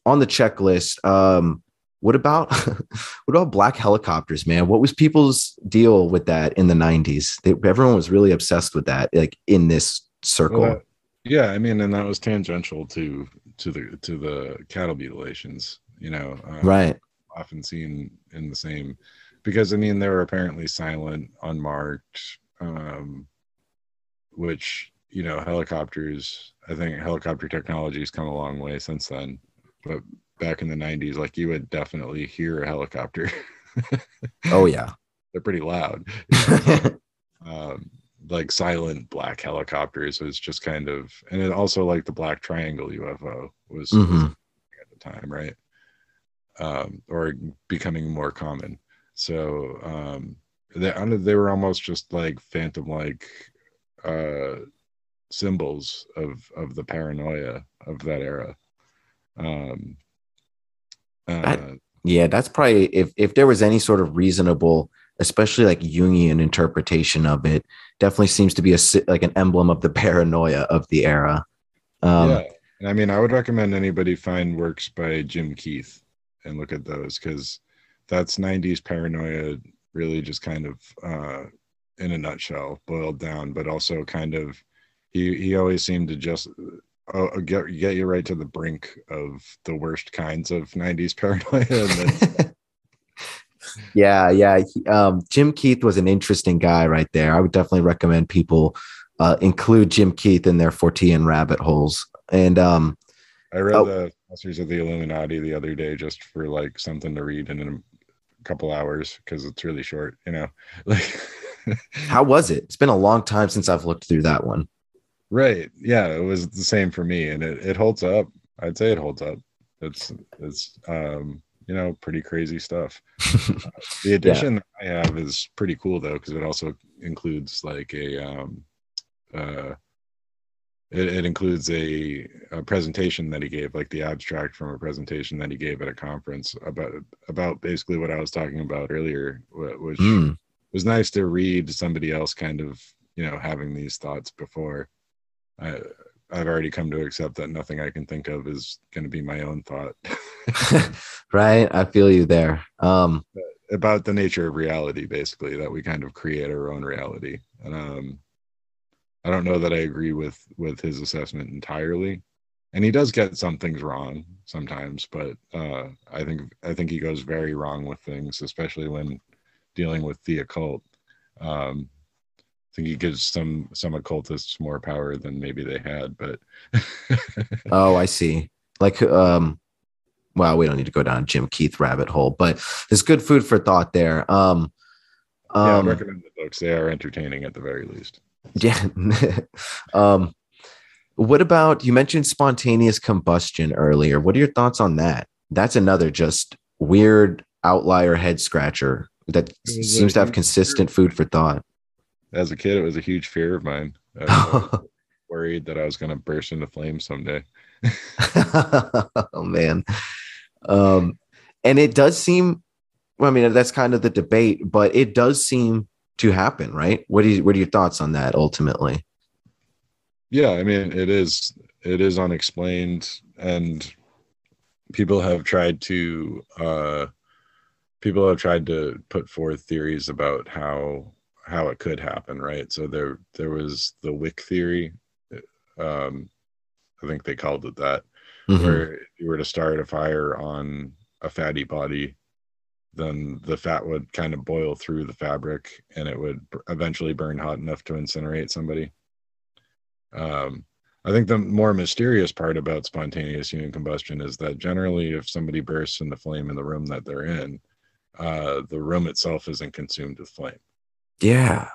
on the checklist um what about what about black helicopters man what was people's deal with that in the 90s they, everyone was really obsessed with that like in this circle Well, that- yeah, I mean, and that was tangential to to the to the cattle mutilations. You know, um, right often seen in the same because I mean they were apparently silent, unmarked, um, which you know helicopters. I think helicopter technology has come a long way since then, but back in the '90s, like you would definitely hear a helicopter. oh yeah They're pretty loud. um, like silent black helicopters was just kind of, and it also like the black triangle UFO was, was Mhm. at the time, right? Um, or becoming more common. So um, they they were almost just like phantom like uh, symbols of of the paranoia of that era. Um, uh, That- Yeah, that's probably if if there was any sort of reasonable, especially like Jungian interpretation of it, definitely seems to be a like an emblem of the paranoia of the era. Um, yeah, and I mean, I would recommend anybody find works by Jim Keith and look at those because that's '90s paranoia, really just kind of uh, in a nutshell, boiled down, but also kind of he he always seemed to just uh, get get you right to the brink of the worst kinds of '90s paranoia, yeah, yeah. um, Jim Keith was an interesting guy right there. I would definitely recommend people uh, include Jim Keith in their Fortean rabbit holes. And um, I read Oh. the Saucers of the Illuminati the other day just for like something to read in a couple hours because it's really short, you know. Like, how was it? It's been a long time since I've looked through that one. Right? Yeah, it was the same for me, and it it holds up. I'd say it holds up. It's it's um you know pretty crazy stuff. The edition I have is pretty cool though because it also includes like a um uh it, it includes a, a presentation that he gave like the abstract from a presentation that he gave at a conference about about basically what i was talking about earlier wh- which Mm, was nice to read somebody else kind of you know having these thoughts before i i've already come to accept that nothing i can think of is going to be my own thought right. I feel you there. Um, about the nature of reality basically that we kind of create our own reality and um i don't know that i agree with with his assessment entirely and he does get some things wrong sometimes but uh i think i think he goes very wrong with things especially when dealing with the occult um think he gives some some occultists more power than maybe they had but Oh, I see. Like, um, well, we don't need to go down Jim Keith rabbit hole, but there's good food for thought there. Um, yeah i um, recommend the books they are entertaining at the very least yeah. um, what about you mentioned spontaneous combustion earlier? What are your thoughts on that? that's another just weird outlier head scratcher that It seems to have consistent food for thought. As a kid, it was a huge fear of mine. Worried that I was going to burst into flames someday. oh man. Um, and it does seem well, I mean, that's kind of the debate, but it does seem to happen, right? What do you what are your thoughts on that ultimately? Yeah, I mean, it is it is unexplained, and people have tried to uh, people have tried to put forth theories about how how it could happen, right? So there there was the Wick theory, um, I think they called it that, Mhm. where if you were to start a fire on a fatty body, then the fat would kind of boil through the fabric and it would eventually burn hot enough to incinerate somebody. Um, I think the more mysterious part about spontaneous human combustion is that generally, if somebody bursts into flame in the room that they're in, uh, the room itself isn't consumed with flame. Yeah.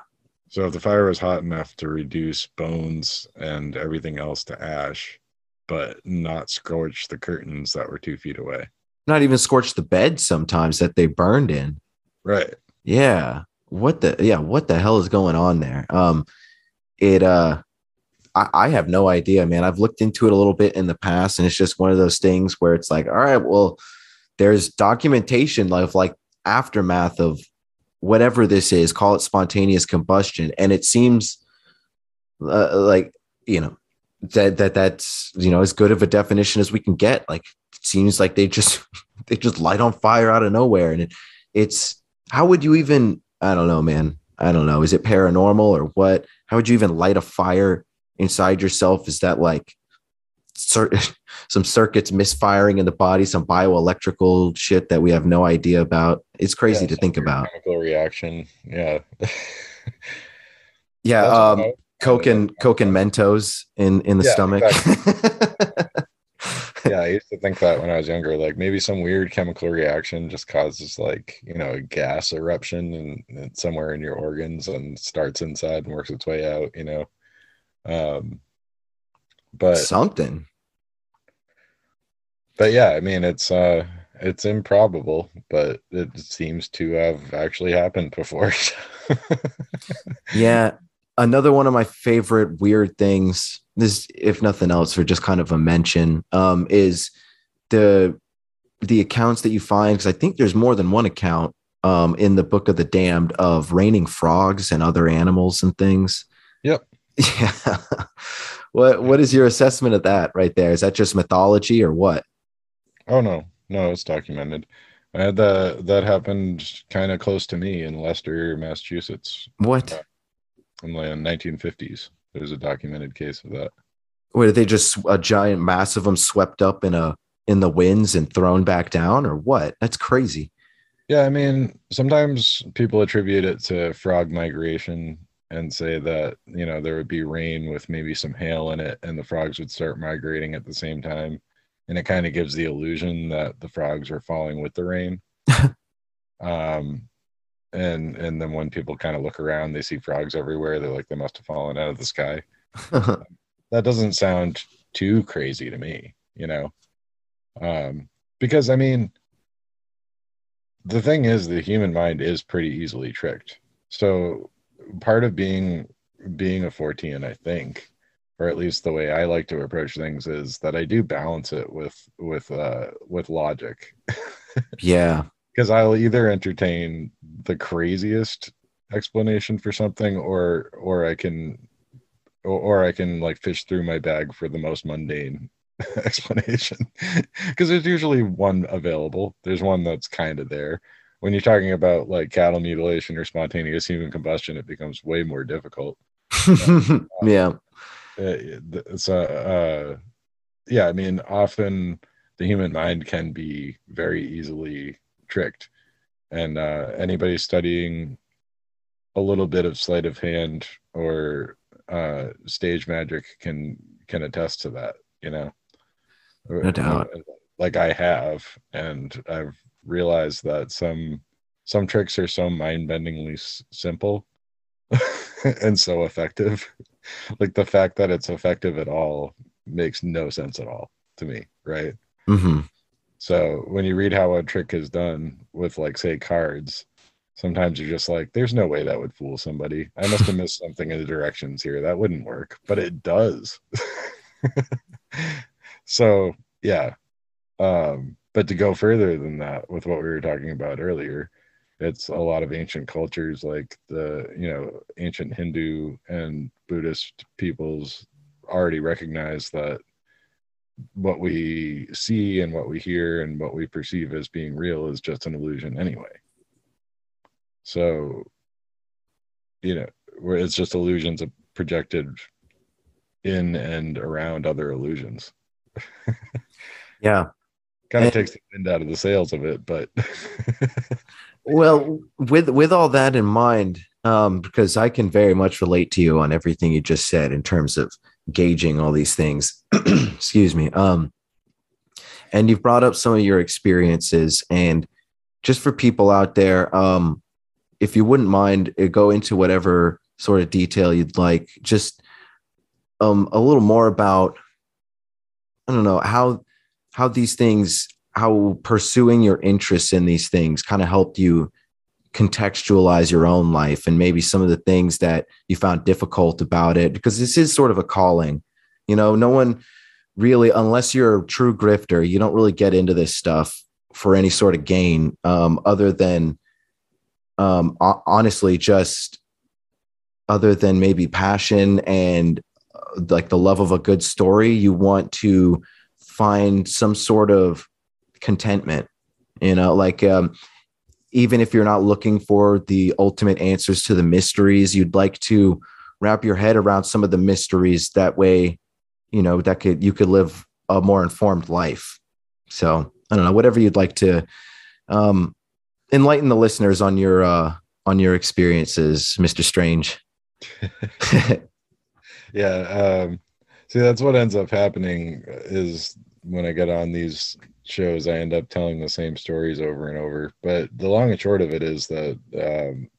So if the fire was hot enough to reduce bones and everything else to ash, but not scorch the curtains that were two feet away. Not even scorch the bed sometimes that they burned in. Right. Yeah. What the yeah, what the hell is going on there? Um it uh I, I have no idea, man. I've looked into it a little bit in the past, and it's just one of those things where it's like, all right, well, there's documentation of like aftermath of whatever this is, call it spontaneous combustion, and it seems uh, like you know that that that's you know as good of a definition as we can get. Like it seems like they just they just light on fire out of nowhere, and it, it's how would you even? I don't know, man. I don't know. Is it paranormal or what? How would you even light a fire inside yourself? Is that like some circuits misfiring in the body, some bioelectrical shit that we have no idea about? It's crazy Yeah, to think about. Chemical reaction. Yeah. Yeah, um, Coke and Coke and Mentos in in the Yeah, stomach. yeah, I used to think that when I was younger, like maybe some weird chemical reaction just causes like, you know, a gas eruption and, and somewhere in your organs and starts inside and works its way out, you know. Um but Something. but yeah, I mean it's uh it's improbable, but it seems to have actually happened before. Yeah. Another one of my favorite weird things, this if nothing else, for just kind of a mention, um, is the the accounts that you find, because I think there's more than one account um in the book of the damned of raining frogs and other animals and things. Yep. Yeah. what what is your assessment of that right there? Is that just mythology or what? Oh no, no, it's documented. Uh, I had that that happened kind of close to me in Leicester, Massachusetts, What? Uh, in the 1950s. There's a documented case of that. Where did they just a giant mass of them swept up in a in the winds and thrown back down or what? That's crazy. Yeah, I mean, sometimes people attribute it to frog migration and say that, you know, there would be rain with maybe some hail in it and the frogs would start migrating at the same time. And it kind of gives the illusion that the frogs are falling with the rain. um and and then when people kind of look around, they see frogs everywhere. They're like they must have fallen out of the sky. that doesn't sound too crazy to me, you know. Um, because I mean, the thing is, the human mind is pretty easily tricked. So part of being being a Fortean, I think, or at least the way I like to approach things is that I do balance it with with uh with logic. yeah. Because I'll either entertain the craziest explanation for something or or I can or, or I can like fish through my bag for the most mundane explanation because there's usually one available there's one that's kind of there when you're talking about like cattle mutilation or spontaneous human combustion it becomes way more difficult yeah. Uh, it's uh, uh yeah i mean often the human mind can be very easily tricked and uh anybody studying a little bit of sleight of hand or uh stage magic can can attest to that you know No doubt. like i have and i've realized that some some tricks are so mind-bendingly s- simple and so effective like the fact that it's effective at all makes no sense at all to me right hmm So when you read how a trick is done with like say cards, sometimes you're just like, there's no way that would fool somebody. I must have missed something in the directions here. That wouldn't work, but it does. so yeah. Um, but to go further than that with what we were talking about earlier, it's a lot of ancient cultures like the you know ancient hindu and buddhist peoples already recognize that what we see and what we hear and what we perceive as being real is just an illusion anyway so you know it's just illusions projected in and around other illusions Yeah. Kind of takes the wind out of the sails of it but Well, with with all that in mind, um, because I can very much relate to you on everything you just said in terms of gauging all these things. Excuse me. Um, and you've brought up some of your experiences, and just for people out there, um, if you wouldn't mind, uh, go into whatever sort of detail you'd like. Just um, a little more about I don't know how how these things how pursuing your interests in these things kind of helped you contextualize your own life and maybe some of the things that you found difficult about it because this is sort of a calling you know? No one really unless you're a true grifter you don't really get into this stuff for any sort of gain um, other than um, honestly just other than maybe passion and uh, like the love of a good story you want to find some sort of contentment you know like um even if you're not looking for the ultimate answers to the mysteries you'd like to wrap your head around some of the mysteries. That way you know that could you could live a more informed life. So i don't know whatever you'd like to um enlighten the listeners on your uh on your experiences mr strange. Yeah um see that's what ends up happening is when i get on these shows i end up telling the same stories over and over. But the long and short of it is that um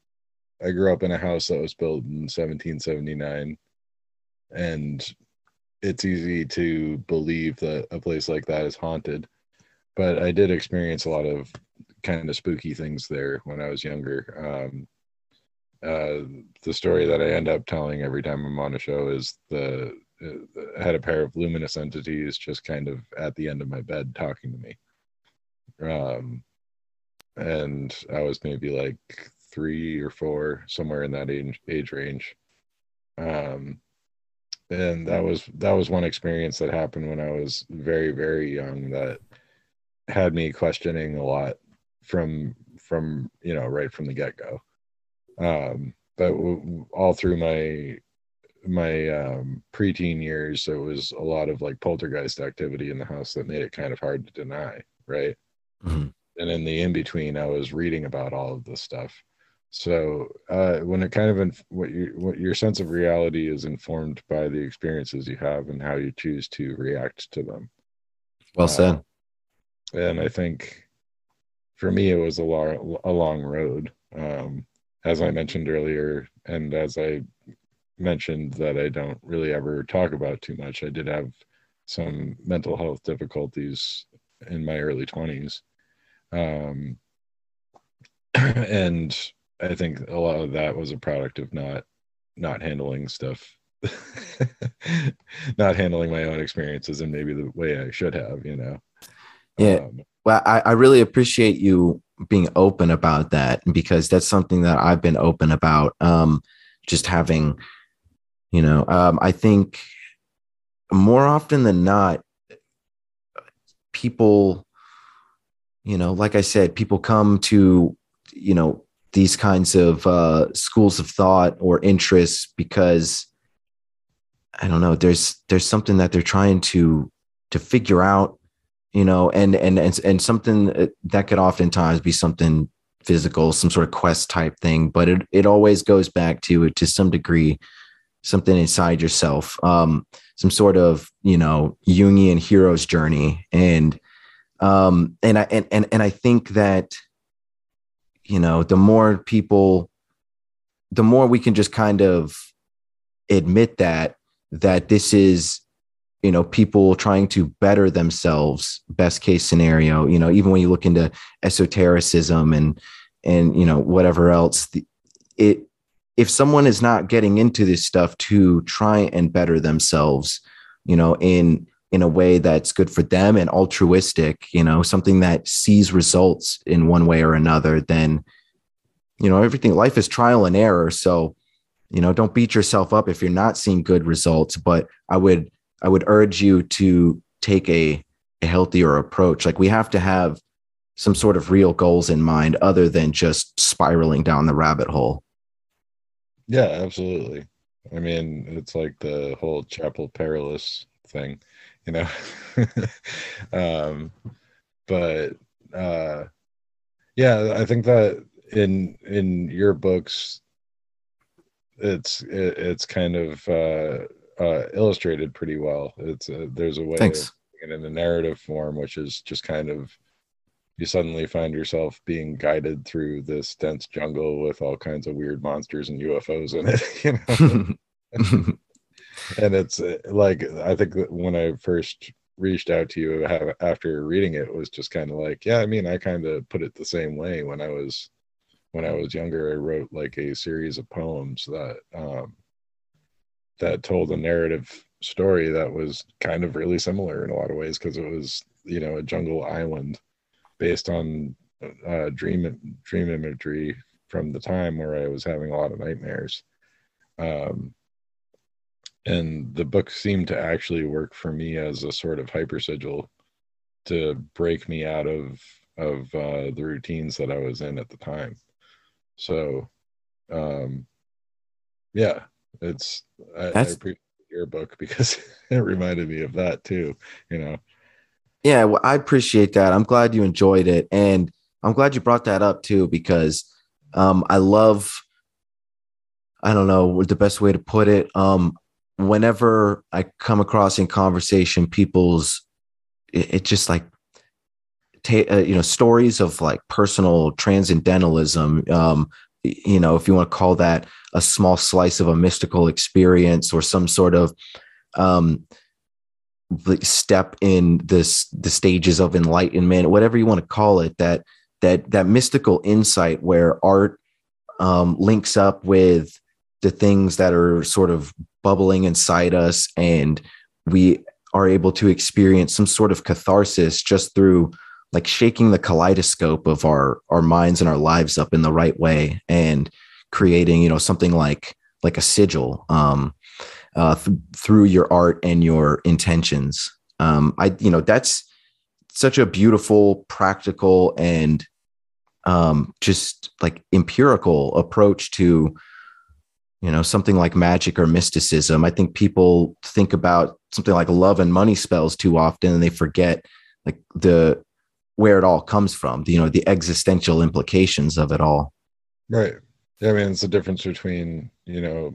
i grew up in a house that was built in 1779 and it's easy to believe that a place like that is haunted. But i did experience a lot of kind of spooky things there when i was younger. Um uh, the story that I end up telling every time I'm on a show is the had a pair of luminous entities just kind of at the end of my bed talking to me. Um, and I was maybe like three or four, somewhere in that age age range. Um, and that was that was one experience that happened when I was very very young that had me questioning a lot from from you know right from the get go um but w- all through my my um preteen years there was a lot of like poltergeist activity in the house that made it kind of hard to deny right Mhm. and in the in between i was reading about all of this stuff so uh when it kind of inf- what you what your sense of reality is informed by the experiences you have and how you choose to react to them well said and I think for me it was a long a long road. Um, as I mentioned earlier, and as I mentioned that I don't really ever talk about too much, I did have some mental health difficulties in my early twenties, um, and I think a lot of that was a product of not not handling stuff. not handling my own experiences and maybe the way I should have, you know. Yeah. Um, Well, I, I really appreciate you being open about that because that's something that I've been open about. Um, just having, you know, um, I think more often than not, people, you know, like I said, people come to, you know, these kinds of uh, schools of thought or interests because I don't know. There's there's something that they're trying to to figure out you know and and and, and something that could oftentimes be something physical some sort of quest type thing but it, it always goes back to to some degree something inside yourself, um, some sort of you know Jungian hero's journey, and um, and I and and and I think that you know the more people, the more we can just kind of admit that that this is you know people trying to better themselves best case scenario you know even when you look into esotericism and and you know whatever else the, it if someone is not getting into this stuff to try and better themselves you know in in a way that's good for them and altruistic you know something that sees results in one way or another then you know everything life is trial and error. So you know don't beat yourself up if you're not seeing good results. But i would i would urge you to take a, a healthier approach. Like we have to have some sort of real goals in mind other than just spiraling down the rabbit hole Yeah, absolutely. I mean, it's like the whole chapel perilous thing, you know. um, but uh, yeah, I think that in in your books, it's it, it's kind of uh, uh, illustrated pretty well. It's uh, there's a way Thanks. of in a narrative form, which is just kind of you suddenly find yourself being guided through this dense jungle with all kinds of weird monsters and UFOs in it. You know, and it's uh, like I think when I first reached out to you after reading it, it was just kind of like, yeah, I mean, I kind of put it the same way when I was when I was younger. I wrote like a series of poems that um, that told a narrative story that was kind of really similar in a lot of ways because it was you know a jungle island based on uh, dream dream imagery from the time where I was having a lot of nightmares. Um, and the book seemed to actually work for me as a sort of hyper sigil to break me out of of uh, the routines that I was in at the time. So, um, yeah, it's I, I appreciate your book because it reminded me of that too. You know, Yeah, well, I appreciate that. I'm glad you enjoyed it, and I'm glad you brought that up too because um, I love. I don't know the best way to put it. Um, whenever I come across in conversation, people's it, it just like uh, you know stories of like personal transcendentalism. Um, you know, if you want to call that a small slice of a mystical experience or some sort of um, like step in this the stages of enlightenment whatever you want to call it that that that mystical insight where art um, links up with the things that are sort of bubbling inside us and we are able to experience some sort of catharsis just through like shaking the kaleidoscope of our our minds and our lives up in the right way and creating you know something like like a sigil. Um uh, th- through your art and your intentions. Um, I, you know, that's such a beautiful, practical, and um, just like empirical approach to, you know, something like magic or mysticism. I think people think about something like love and money spells too often, and they forget like the where it all comes from. You know, the existential implications of it all. right? Yeah, I mean, it's the difference between you know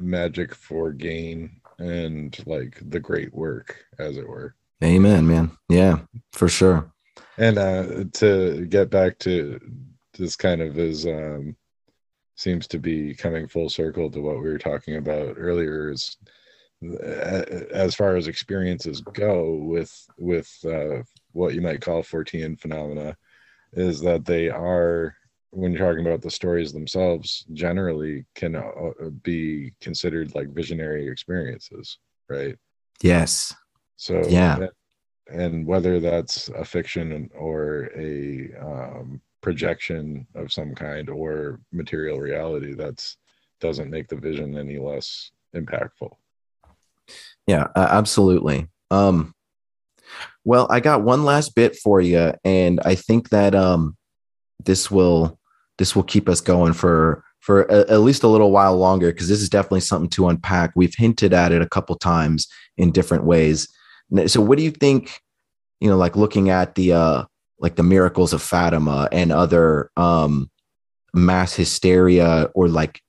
magic for gain and like the great work, as it were. Amen, man. Yeah, for sure. And uh, to get back to this kind of is um, seems to be coming full circle to what we were talking about earlier is uh, as far as experiences go with with uh, what you might call Fortean phenomena is that they are when you're talking about the stories themselves generally can uh, be considered like visionary experiences right Yes. so Yeah. and whether that's a fiction or a um, projection of some kind or material reality, that's doesn't make the vision any less impactful. Yeah, uh, absolutely. Um, well, I got one last bit for you, and I think that um, this will this will keep us going for for a, at least a little while longer because this is definitely something to unpack. We've hinted at it a couple times in different ways. So, what do you think? You know, like looking at the uh, like the miracles of Fatima and other um, mass hysteria or like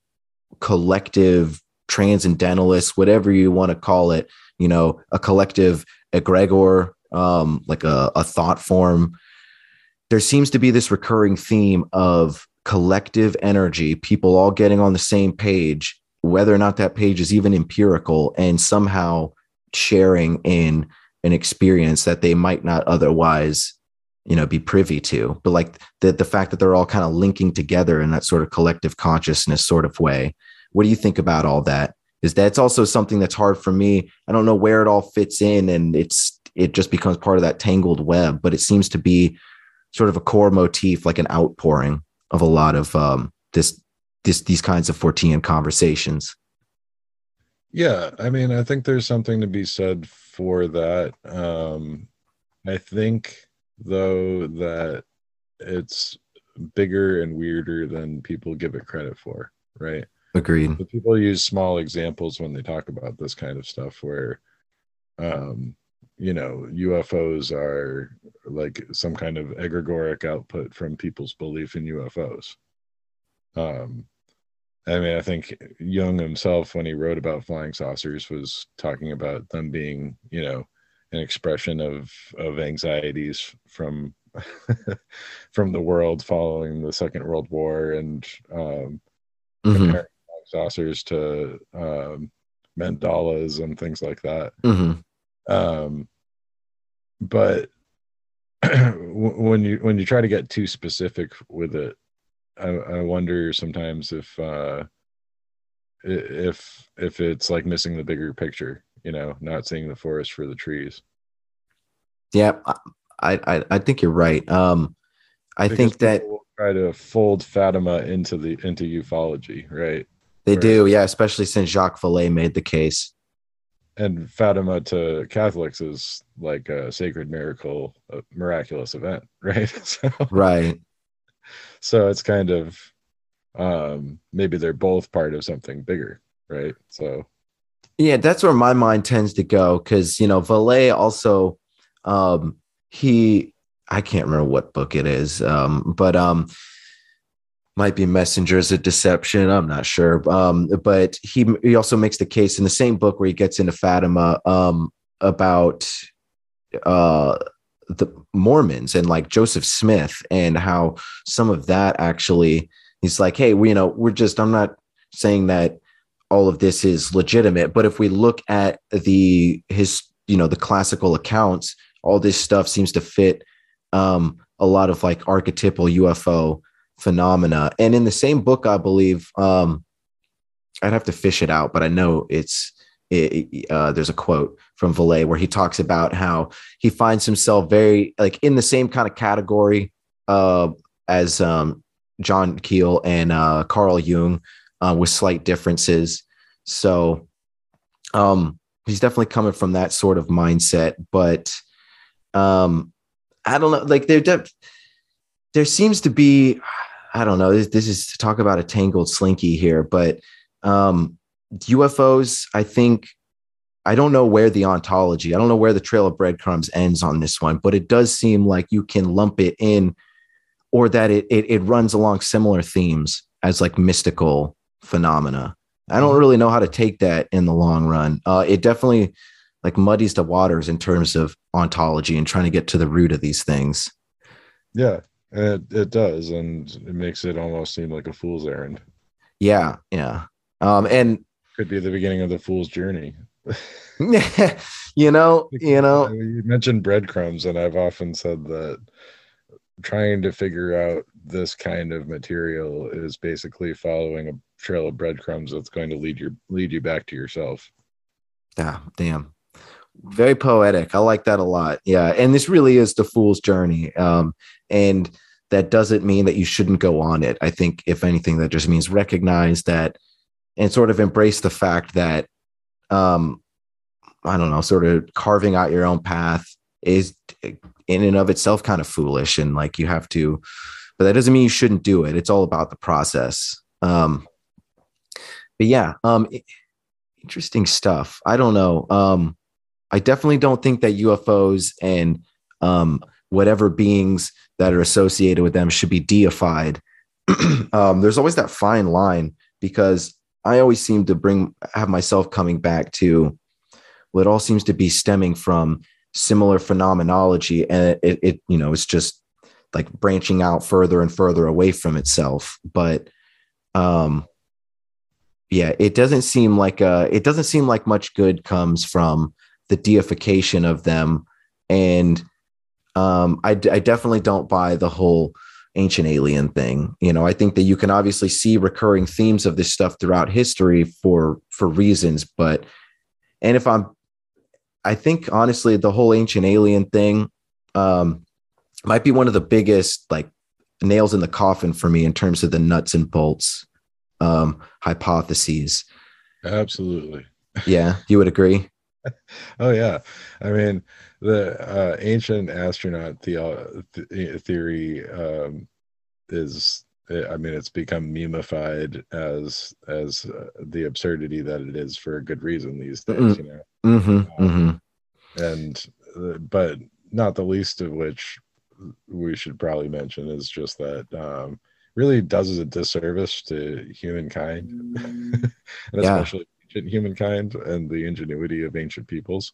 collective transcendentalists, whatever you want to call it, you know, a collective egregor, um, like a, a thought form. There seems to be this recurring theme of collective energy, people all getting on the same page, whether or not that page is even empirical, and somehow sharing in an experience that they might not otherwise you know be privy to. But like the the fact that they're all kind of linking together in that sort of collective consciousness sort of way. What do you think about all that? Is that's also something that's hard for me. I don't know where it all fits in and it's it just becomes part of that tangled web but it seems to be sort of a core motif like an outpouring of a lot of um this this these kinds of Fortean conversations Yeah, I mean, I think there's something to be said for that. Um, I think, though, that it's bigger and weirder than people give it credit for, right? agreed But people use small examples when they talk about this kind of stuff, where, um, you know, UFOs are like some kind of egregoric output from people's belief in UFOs. Um, I mean, I think Jung himself, when he wrote about flying saucers, was talking about them being, you know, an expression of of anxieties from from the world following the Second World War, and um, Mhm, comparing flying saucers to um, mandalas and things like that. mhm. Um, but when you when you try to get too specific with it, I, I wonder sometimes if uh, if if it's like missing the bigger picture, you know, not seeing the forest for the trees. yeah I, I i think you're right um i Because think that try to fold Fatima into the into ufology, right? they right. do yeah especially since jacques Vallée made the case And Fatima to Catholics is like a sacred miracle, a miraculous event, right? So, right so it's kind of um maybe they're both part of something bigger, right? So Yeah, that's where my mind tends to go because you know Vallée also um he I can't remember what book it is um but um might be messengers of deception i'm not sure. Um but he he also makes the case in the same book where he gets into fatima um about uh the mormons and like joseph smith and how some of that actually he's like hey we, you know we're just i'm not saying that all of this is legitimate but if we look at the his you know the classical accounts all this stuff seems to fit um a lot of like archetypal ufo phenomena and in the same book i believe um i'd have to fish it out but i know it's it, uh, there's a quote from Vallée where he talks about how he finds himself very like in the same kind of category uh, as um, John Keel and uh, Carl Jung uh, with slight differences. So um, he's definitely coming from that sort of mindset. But um, I don't know, like there, de- there seems to be, I don't know, this, this is to talk about a tangled slinky here, but um, UFOs, I think, I don't know where the ontology, I don't know where the trail of breadcrumbs ends on this one, but it does seem like you can lump it in or that it, it, it runs along similar themes as like mystical phenomena. I don't really know how to take that in the long run. Uh, it definitely like muddies the waters in terms of ontology and trying to get to the root of these things. yeah, it it does, and it makes it almost seem like a fool's errand. Yeah, yeah. Um, and Could be the beginning of the fool's journey. you know, you know, you mentioned breadcrumbs, and I've often said that trying to figure out this kind of material is basically following a trail of breadcrumbs that's going to lead your lead you back to yourself. Yeah, damn. Very poetic. I like that a lot. Yeah. And this really is the fool's journey. Um, and that doesn't mean that you shouldn't go on it. I think, if anything, that just means recognize that and sort of embrace the fact that, um, I don't know, sort of carving out your own path is in and of itself kind of foolish. And like you have to, but that doesn't mean you shouldn't do it. It's all about the process. Um, but yeah, um, interesting stuff. I don't know. Um, I definitely don't think that UFOs and um, whatever beings that are associated with them should be deified. um, there's always that fine line because I always seem to bring have myself coming back to what all seems to be stemming from similar phenomenology, and it, it you know it's just like branching out further and further away from itself. But um, yeah, it doesn't seem like uh, it doesn't seem like much good comes from the deification of them. And um I, I definitely don't buy the whole ancient alien thing. You know i think that you can obviously see recurring themes of this stuff throughout history for for reasons but and if i'm i think honestly the whole ancient alien thing um might be one of the biggest like nails in the coffin for me in terms of the nuts and bolts um hypotheses. Absolutely. yeah you would agree Oh yeah. I mean, the uh, ancient astronaut theo- th- theory um, is. I mean, it's become memeified as as uh, the absurdity that it is for a good reason these days. Mm-mm. You know, mm-hmm, mm-hmm. and uh, but not the least of which we should probably mention is just that um, really does a disservice to humankind, and Yeah. especially humankind and the ingenuity of ancient peoples.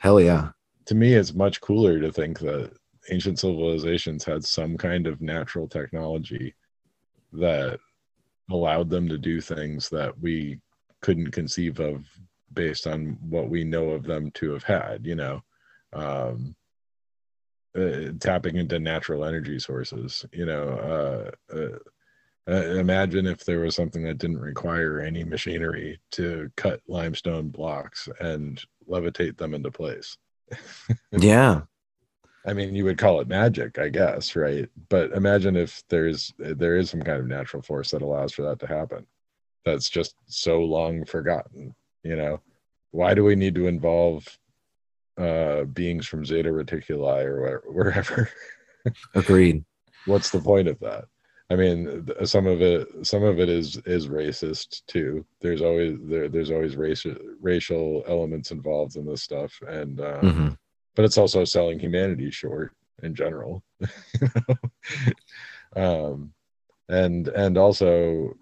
hell yeah. To me, it's much cooler to think that ancient civilizations had some kind of natural technology that allowed them to do things that we couldn't conceive of based on what we know of them to have had you know? Um uh, tapping into natural energy sources you know? Uh, uh uh, imagine if there was something that didn't require any machinery to cut limestone blocks and levitate them into place yeah I mean, you would call it magic, I guess, right? But imagine if there's there is some kind of natural force that allows for that to happen. That's just so long forgotten, you know. Why do we need to involve uh beings from Zeta Reticuli or where- wherever? agreed What's the point of that? I mean, some of it some of it is is racist too. There's always there there's always racial racial elements involved in this stuff and um Mhm. but it's also selling humanity short in general you know? um and and also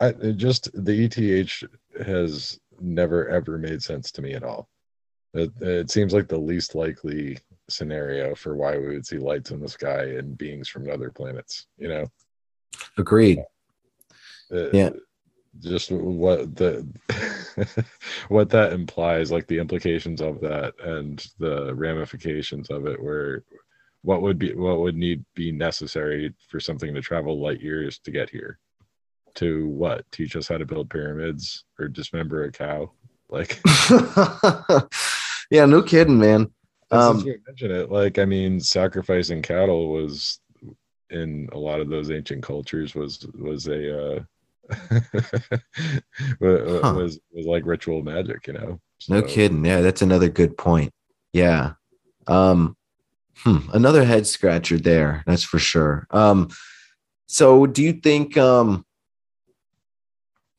I, just the eth has never ever made sense to me at all it, it seems like the least likely scenario for why we would see lights in the sky and beings from other planets you know? Agreed. Uh, Yeah. just what the what that implies like the implications of that and the ramifications of it where what would be what would need be necessary for something to travel light years to get here? To what? Teach us how to build pyramids or dismember a cow? Like yeah no kidding man um you mention it. Like i mean sacrificing cattle was in a lot of those ancient cultures was was a uh wa- Huh. was was like ritual magic you know? No kidding. Yeah that's another good point. Yeah. Um hmm, another head scratcher there that's for sure. Um so do you think um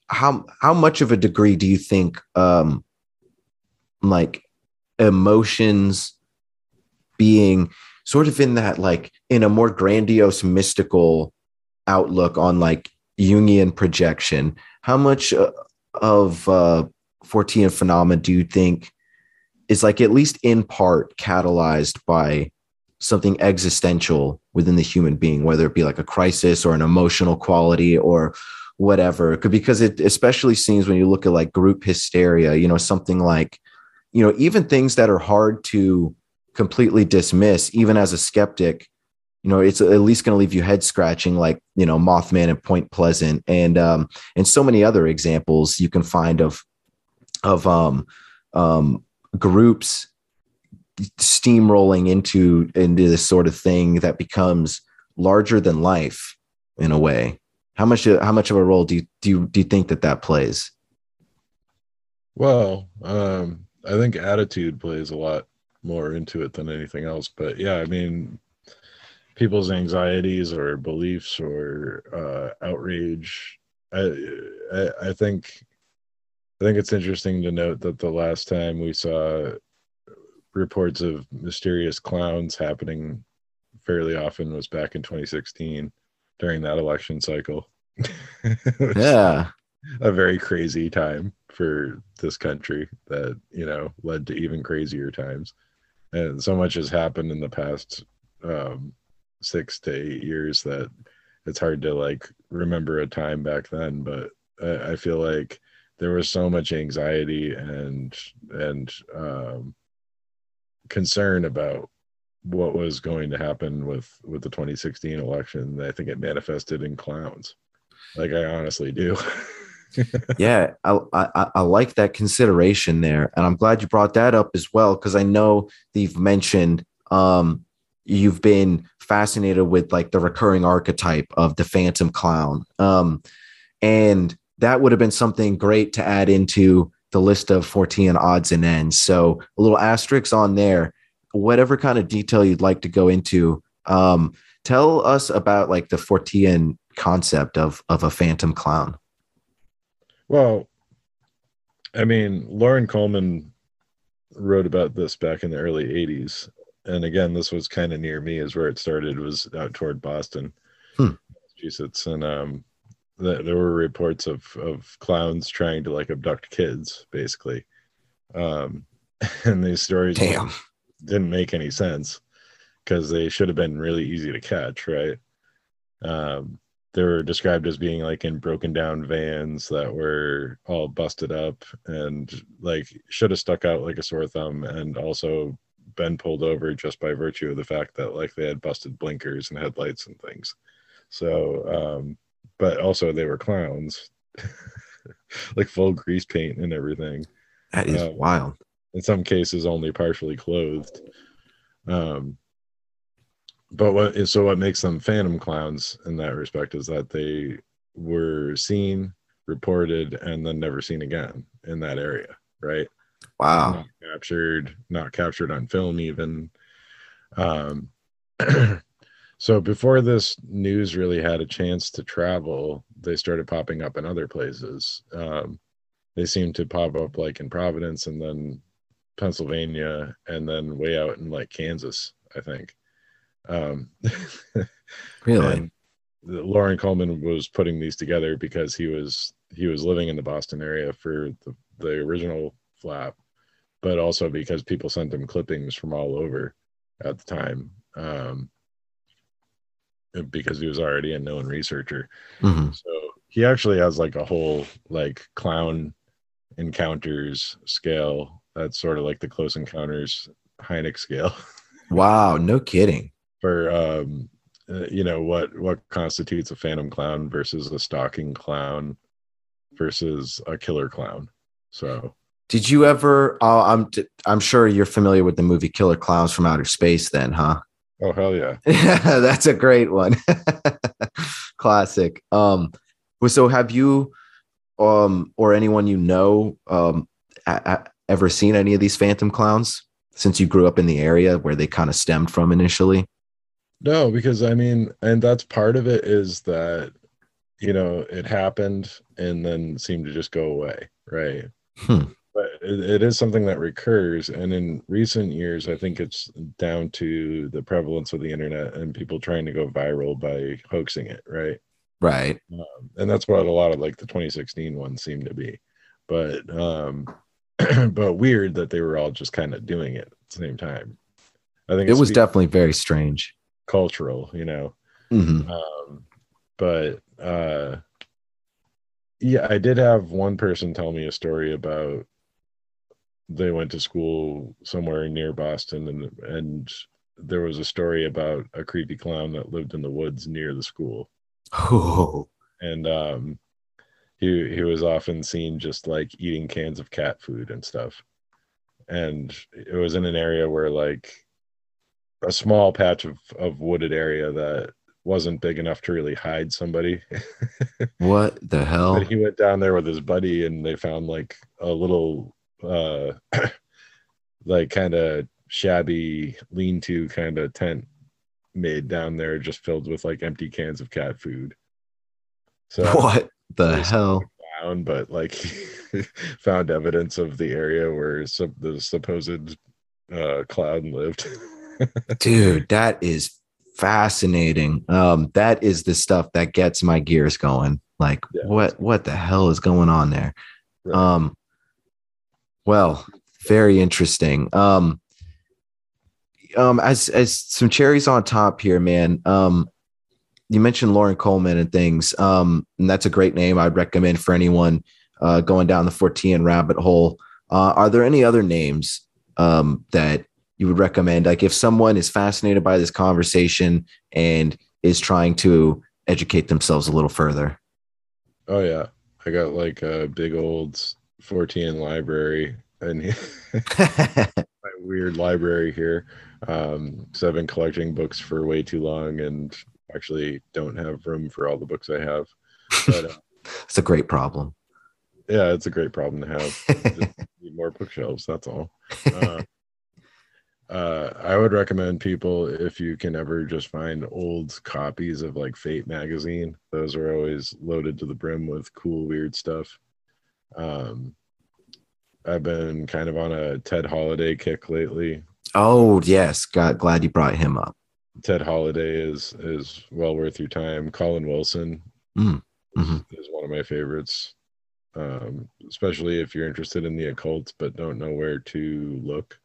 how how much of a degree do you think um like emotions being sort of in that like in a more grandiose mystical outlook on like jungian projection how much uh, of uh fortean phenomena do you think is like at least in part catalyzed by something existential within the human being whether it be like a crisis or an emotional quality or whatever? Because it especially seems when you look at like group hysteria you know something like you know even things that are hard to completely dismiss even as a skeptic you know it's at least going to leave you head scratching like you know mothman and point pleasant. And um and so many other examples you can find of of um um groups steamrolling into into this sort of thing that becomes larger than life in a way. How much how much of a role do you do you, do you think that that plays? Well um i think attitude plays a lot more into it than anything else. But yeah i mean people's anxieties or beliefs or uh outrage I, I i think i think it's interesting to note that the last time we saw reports of mysterious clowns happening fairly often was back in 2016 during that election cycle. Yeah. a very crazy time for this country that you know led to even crazier times and so much has happened in the past um six to eight years that it's hard to like remember a time back then but i, I feel like there was so much anxiety and and um, concern about what was going to happen with with the 2016 election. I think it manifested in clowns. Like I honestly do. yeah, I, I I like that consideration there, and I'm glad you brought that up as well because I know that you've mentioned um you've been fascinated with like the recurring archetype of the phantom clown um and that would have been something great to add into the list of Fortean odds and ends. So a little asterisk on there whatever kind of detail you'd like to go into um tell us about like the Fortean concept of of a phantom clown well, I mean, Loren Coleman wrote about this back in the early 80s. And again, this was kind of near me, is where it started, was out toward Boston, Hmm. Massachusetts. And um, th- there were reports of, of clowns trying to like abduct kids, basically. Um, and these stories damn didn't make any sense because they should have been really easy to catch, right? Um, they were described as being like in broken down vans that were all busted up and like should have stuck out like a sore thumb and also been pulled over just by virtue of the fact that like they had busted blinkers and headlights and things. So, um, but also they were clowns, like full grease paint and everything. That is Uh, wild. in some cases only partially clothed. Um but what so what makes them phantom clowns in that respect is that they were seen reported and then never seen again in that area right? Wow. Not captured not captured on film even. Um so before this news really had a chance to travel they started popping up in other places. Um they seemed to pop up like in providence and then pennsylvania and then way out in like kansas i think um really Loren Coleman was putting these together because he was he was living in the Boston area for the, the original flap, but also because people sent him clippings from all over at the time. Um, because he was already a known researcher. Mhm. So he actually has like a whole like clown encounters scale. That's sort of like the close encounters Hynek scale. wow no kidding for um uh, you know what what constitutes a phantom clown versus a stalking clown versus a killer clown so Did you ever? Uh, I'm I'm sure you're familiar with the movie Killer Clowns from Outer Space, then, huh? oh hell yeah Yeah, that's a great one. Classic. Um, so have you, um, or anyone you know, um, a- a- ever seen any of these phantom clowns since you grew up in the area where they kind of stemmed from initially? No because i mean and that's part of it is that you know it happened and then seemed to just go away right Hmm. but it, it is something that recurs and in recent years i think it's down to the prevalence of the internet and people trying to go viral by hoaxing it right Right. um, and that's what a lot of like the 2016 ones seem to be but um but weird that they were all just kind of doing it at the same time i think It was definitely very strange. Cultural you know? Mhm. um but uh yeah i did have one person tell me a story about they went to school somewhere near boston and and there was a story about a creepy clown that lived in the woods near the school. Oh, and um he he was often seen just like eating cans of cat food and stuff. And it was in an area where like a small patch of of wooded area that wasn't big enough to really hide somebody what the hell? but he went down there with his buddy and they found like a little uh like kind of shabby lean-to kind of tent made down there just filled with like empty cans of cat food so What the hell? down, but like found evidence of the area where some, the supposed uh, cloud lived. Dude, that is fascinating. Um, that is the stuff that gets my gears going. Like, Yeah. what what the hell is going on there? Right. Um, well, very interesting. Um, um, as as some cherries on top here, man. Um, you mentioned Loren Coleman and things. Um, and that's a great name. I'd recommend for anyone uh, going down the Fortean rabbit hole, uh, are there any other names um, that you would recommend? Like if someone is fascinated by this conversation and is trying to educate themselves a little further. Oh yeah, I got like a big old Fortean library and my weird library here. Um, so I've been collecting books for way too long and actually don't have room for all the books I have. But uh, it's a great problem. yeah, it's a great problem to have. Just need more bookshelves. That's all. Uh, uh, I would recommend people if you can ever just find old copies of like Fate magazine. Those are always loaded to the brim with cool, weird stuff. Um, I've been kind of on a Ted Holiday kick lately. oh yes, God, glad you brought him up. Ted Holiday is is well worth your time. Colin Wilson Mm, is, mhm. is one of my favorites, um, especially if you're interested in the occult but don't know where to look.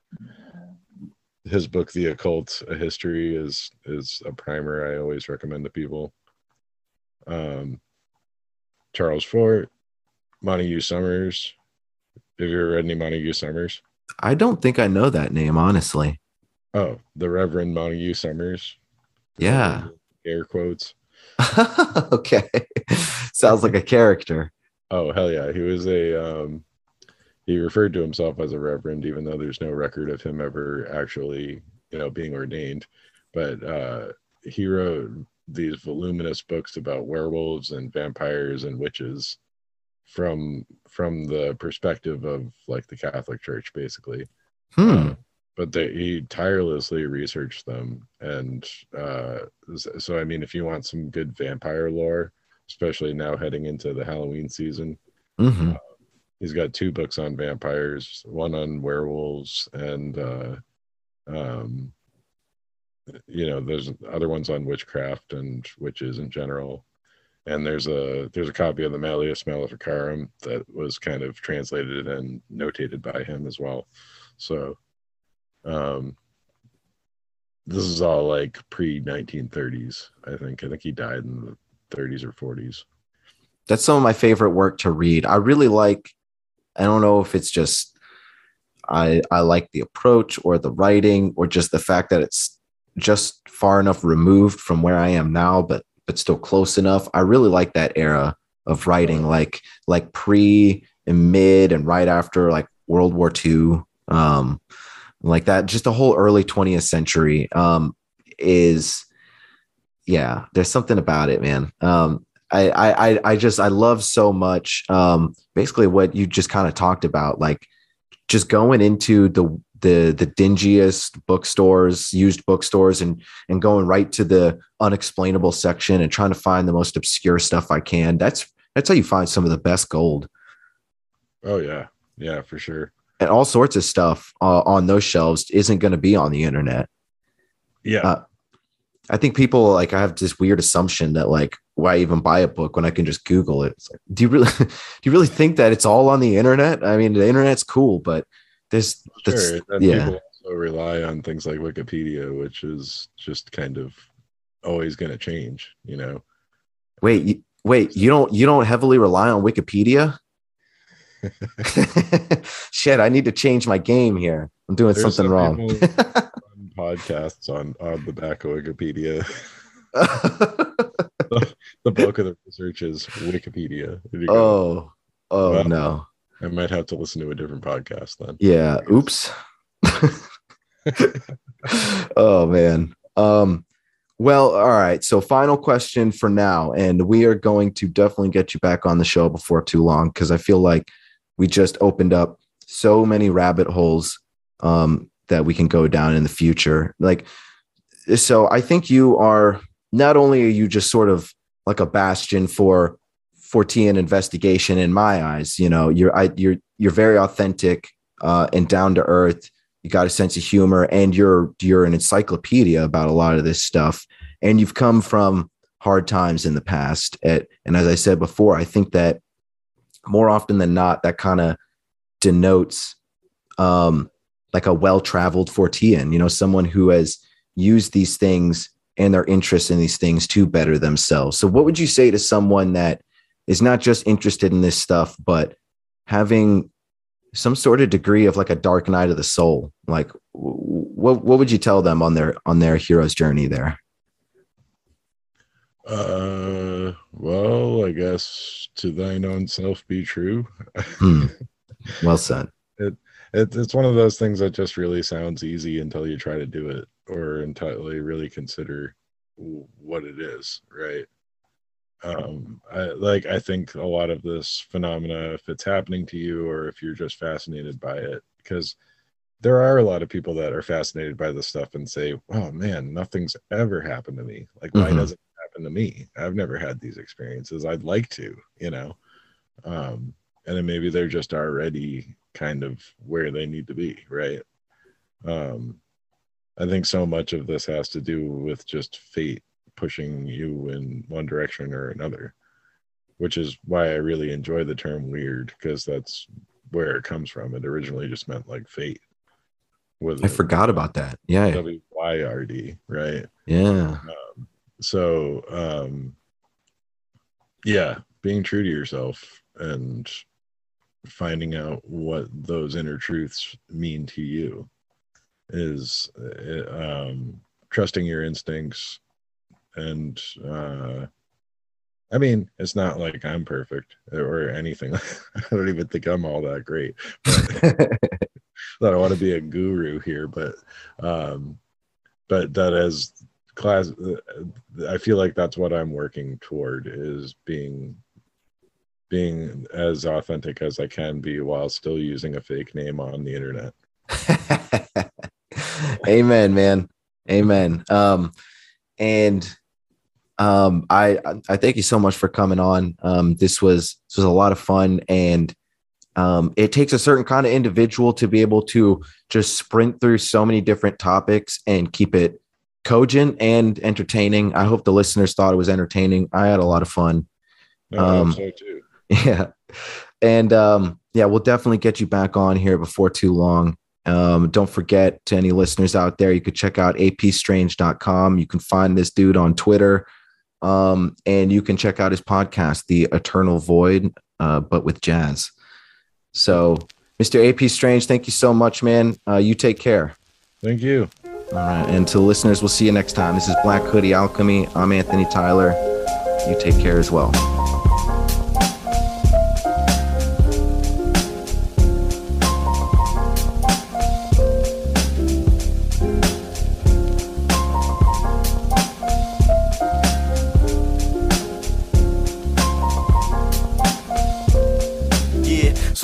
His book, The Occult: A History, is is a primer I always recommend to people. Um, Charles Fort, Montague Summers. Have you ever read any Montague Summers? I don't think I know that name honestly. Oh, the Reverend Montague Summers. Yeah. Air quotes. okay. Sounds like a character. Oh hell yeah, he was a um he referred to himself as a reverend even though there's no record of him ever actually, you know, being ordained. But uh he wrote these voluminous books about werewolves and vampires and witches from from the perspective of like the Catholic Church basically. Hmm. Uh, but they, he tirelessly researched them and uh so i mean if you want some good vampire lore especially now heading into the halloween season hmm he's got two books on vampires one on werewolves and uh um you know there's other ones on witchcraft and witches in general. And there's a there's a copy of the malleus maleficarum that was kind of translated and notated by him as well. So um this is all like pre 1930s i think. I think he died in the 30s or 40s That's some of my favorite work to read. I really like, I don't know if it's just I I like the approach or the writing or just the fact that it's just far enough removed from where I am now, but but still close enough. I really like that era of writing, like like pre and mid and right after like World War II. Um like that, just the whole early 20th century um is yeah, there's something about it, man. Um I, I I- just I love so much um basically what you just kind of talked about like just going into the the the dingiest bookstores used bookstores and and going right to the unexplainable section and trying to find the most obscure stuff I can. That's that's how you find some of the best gold. Oh yeah. Yeah for sure. And all sorts of stuff uh, on those shelves isn't going to be on the internet. Yeah. Uh, I think people like I have this weird assumption that like why even buy a book when I can just Google it? Like, do you really do you really think that it's all on the internet? I mean, the internet's cool, but there's that's sure yeah. people also rely on things like wikipedia which is just kind of always going to change you know Wait, you, wait, you don't you don't heavily rely on Wikipedia? Shit, I need to change my game here. I'm doing There's something some wrong. people podcasts on on the back of wikipedia the bulk of the research is wikipedia oh, oh Well, no. i might have to listen to a different podcast then Yeah. Oops. oh man. Um well, all right. So final question for now and we are going to definitely get you back on the show before too long cuz I feel like we just opened up so many rabbit holes um that we can go down in the future. Like so I think you are not only are you just sort of like a bastion for Fortean investigation in my eyes, you know, you're I, you're you're very authentic uh, and down to earth. You got a sense of humor, and you're you're an encyclopedia about a lot of this stuff. And you've come from hard times in the past. At, and as I said before, I think that more often than not, that kind of denotes um, like a well-traveled Fortean. You know, someone who has used these things and their interest in these things to better themselves. So, what would you say to someone that is not just interested in this stuff, but having some sort of degree of like a dark night of the soul. Like, what what would you tell them on their on their hero's journey there? Uh, well, I guess to thine own self be true. Hmm. Well said. It, it's one of those things that just really sounds easy until you try to do it or until you really consider what it is, right? Um, I like I think a lot of this phenomena, if it's happening to you or if you're just fascinated by it, because there are a lot of people that are fascinated by this stuff and say, "Oh man, nothing's ever happened to me. Like, why Mhm. doesn't it happen to me? I've never had these experiences. I'd like to, you know." Um, and then maybe they're just already kind of where they need to be, right? Um, I think so much of this has to do with just fate pushing you in one direction or another, which is why I really enjoy the term weird because that's where it comes from. It originally just meant like fate. With I forgot about that. Yeah. W Y R D, right? Yeah. so um yeah being true to yourself and finding out what those inner truths mean to you is uh, um trusting your instincts and uh i mean it's not like i'm perfect or anything. I don't even think i'm all that great. I don't want to be a guru here, but um, but that as class, I feel like that's what I'm working toward is being being as authentic as I can be while still using a fake name on the internet. Amen, man. Amen. Um, and um, I I thank you so much for coming on. Um, this was this was a lot of fun, and um, it takes a certain kind of individual to be able to just sprint through so many different topics and keep it cogent and entertaining. I hope the listeners thought it was entertaining. I had a lot of fun. No, I hope Um, so too. Yeah. And um, yeah, we'll definitely get you back on here before too long. Um, don't forget to any listeners out there, you could check out apstrange.com. You can find this dude on Twitter. Um, and you can check out his podcast, The Eternal Void, uh, but with jazz. So, Mr. AP Strange, thank you so much, man. Uh, you take care. Thank you. All right. And to the listeners, we'll see you next time. This is Black Hoodie Alchemy. I'm Anthony Tyler. You take care as well.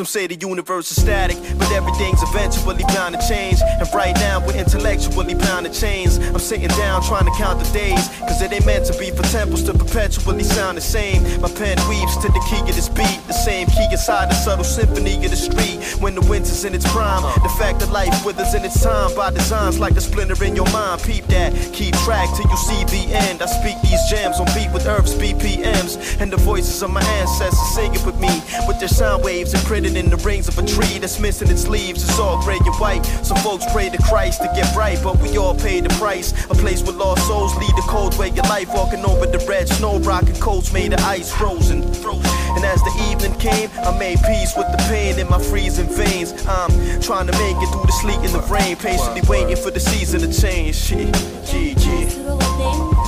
Some say the universe is static, but everything's eventually bound to change. And right now, we're intellectually bound to change. I'm sitting down trying to count the days, cause it ain't meant to be for temples to perpetually sound the same. My pen weaves to the key of this beat, the same key inside the subtle symphony of the street. When the winter's in its prime, the fact that life withers in its time by designs like a splinter in your mind. Peep that, keep track till you see the end. I speak these jams on beat with Earth's BPMs, and the voices of my ancestors singing with me, with their sound waves imprinted in the rings of a tree that's missing its leaves. It's all gray and white. Some folks pray to Christ to get right, but we all pay the price. A place where lost souls lead the cold way of life, walking over the red snow, rocking coats made of ice, frozen. And as the evening came, I made peace with the pain in my freezing veins. I'm trying to make it through the sleet and the rain, patiently waiting for the season to change. Shit, yeah, yeah.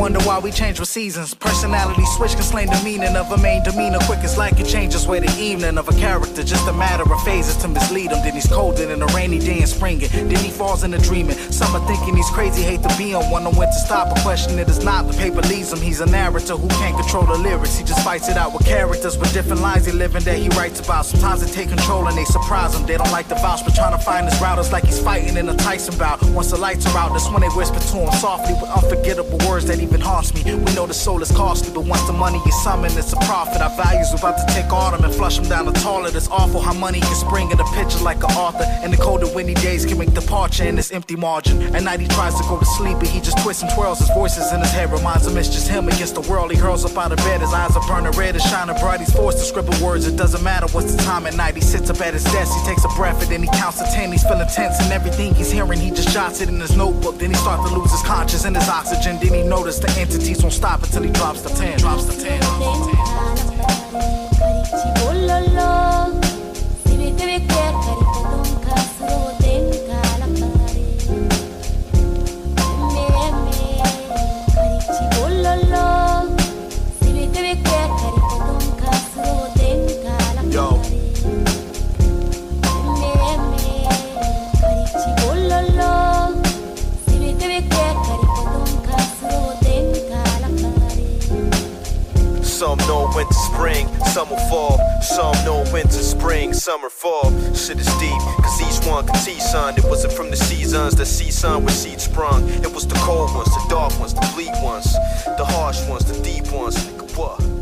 Wonder why we change with seasons. Personality switch can slay the meaning of a main demeanor. Quick as light can change just way the evening of a character. Just a matter of phases to mislead him. Then he's colder than a rainy day in spring. Then he falls into dreaming. Some are thinking he's crazy, hate to be on one on when to stop. A question it is not. The paper leaves him. He's a narrator who can't control the lyrics. He just fights it out with characters with different lines he living that he writes about. Sometimes they take control and they surprise him. They don't like the vouch, but trying to find his routers like he's fighting in a Tyson bout. Once the lights are out, that's when they whisper to him softly with unforgettable words that he even haunts me. We know the soul is costly, but once the money is summoned, it's a profit. Our values about to take autumn and flush them down the toilet. It's awful how money can spring in a picture like an author. And the colder windy days can make departure in this empty margin. At night he tries to go to sleep, but he just twists and twirls. His voices in his head reminds him it's just him against the world. He hurls up out of bed, his eyes are burning red and shining bright. He's forced to scribble words, it doesn't matter what's the time at night. He sits up at his desk, he takes a breath, and then he counts to ten. He's feeling tense, and everything he's hearing, he just jots it in his notebook. Then he starts to lose his conscience and his oxygen. Then he notices the entities won't stop until he drops the 10. Drops the 10. Drops the 10. Winter, spring, summer, fall. Some know winter, spring, summer, fall. Shit is deep, cause each one can see sun. It wasn't from the seasons that see sun with seed sprung. It was the cold ones, the dark ones, the bleak ones, the harsh ones, the deep ones. Nigga? What?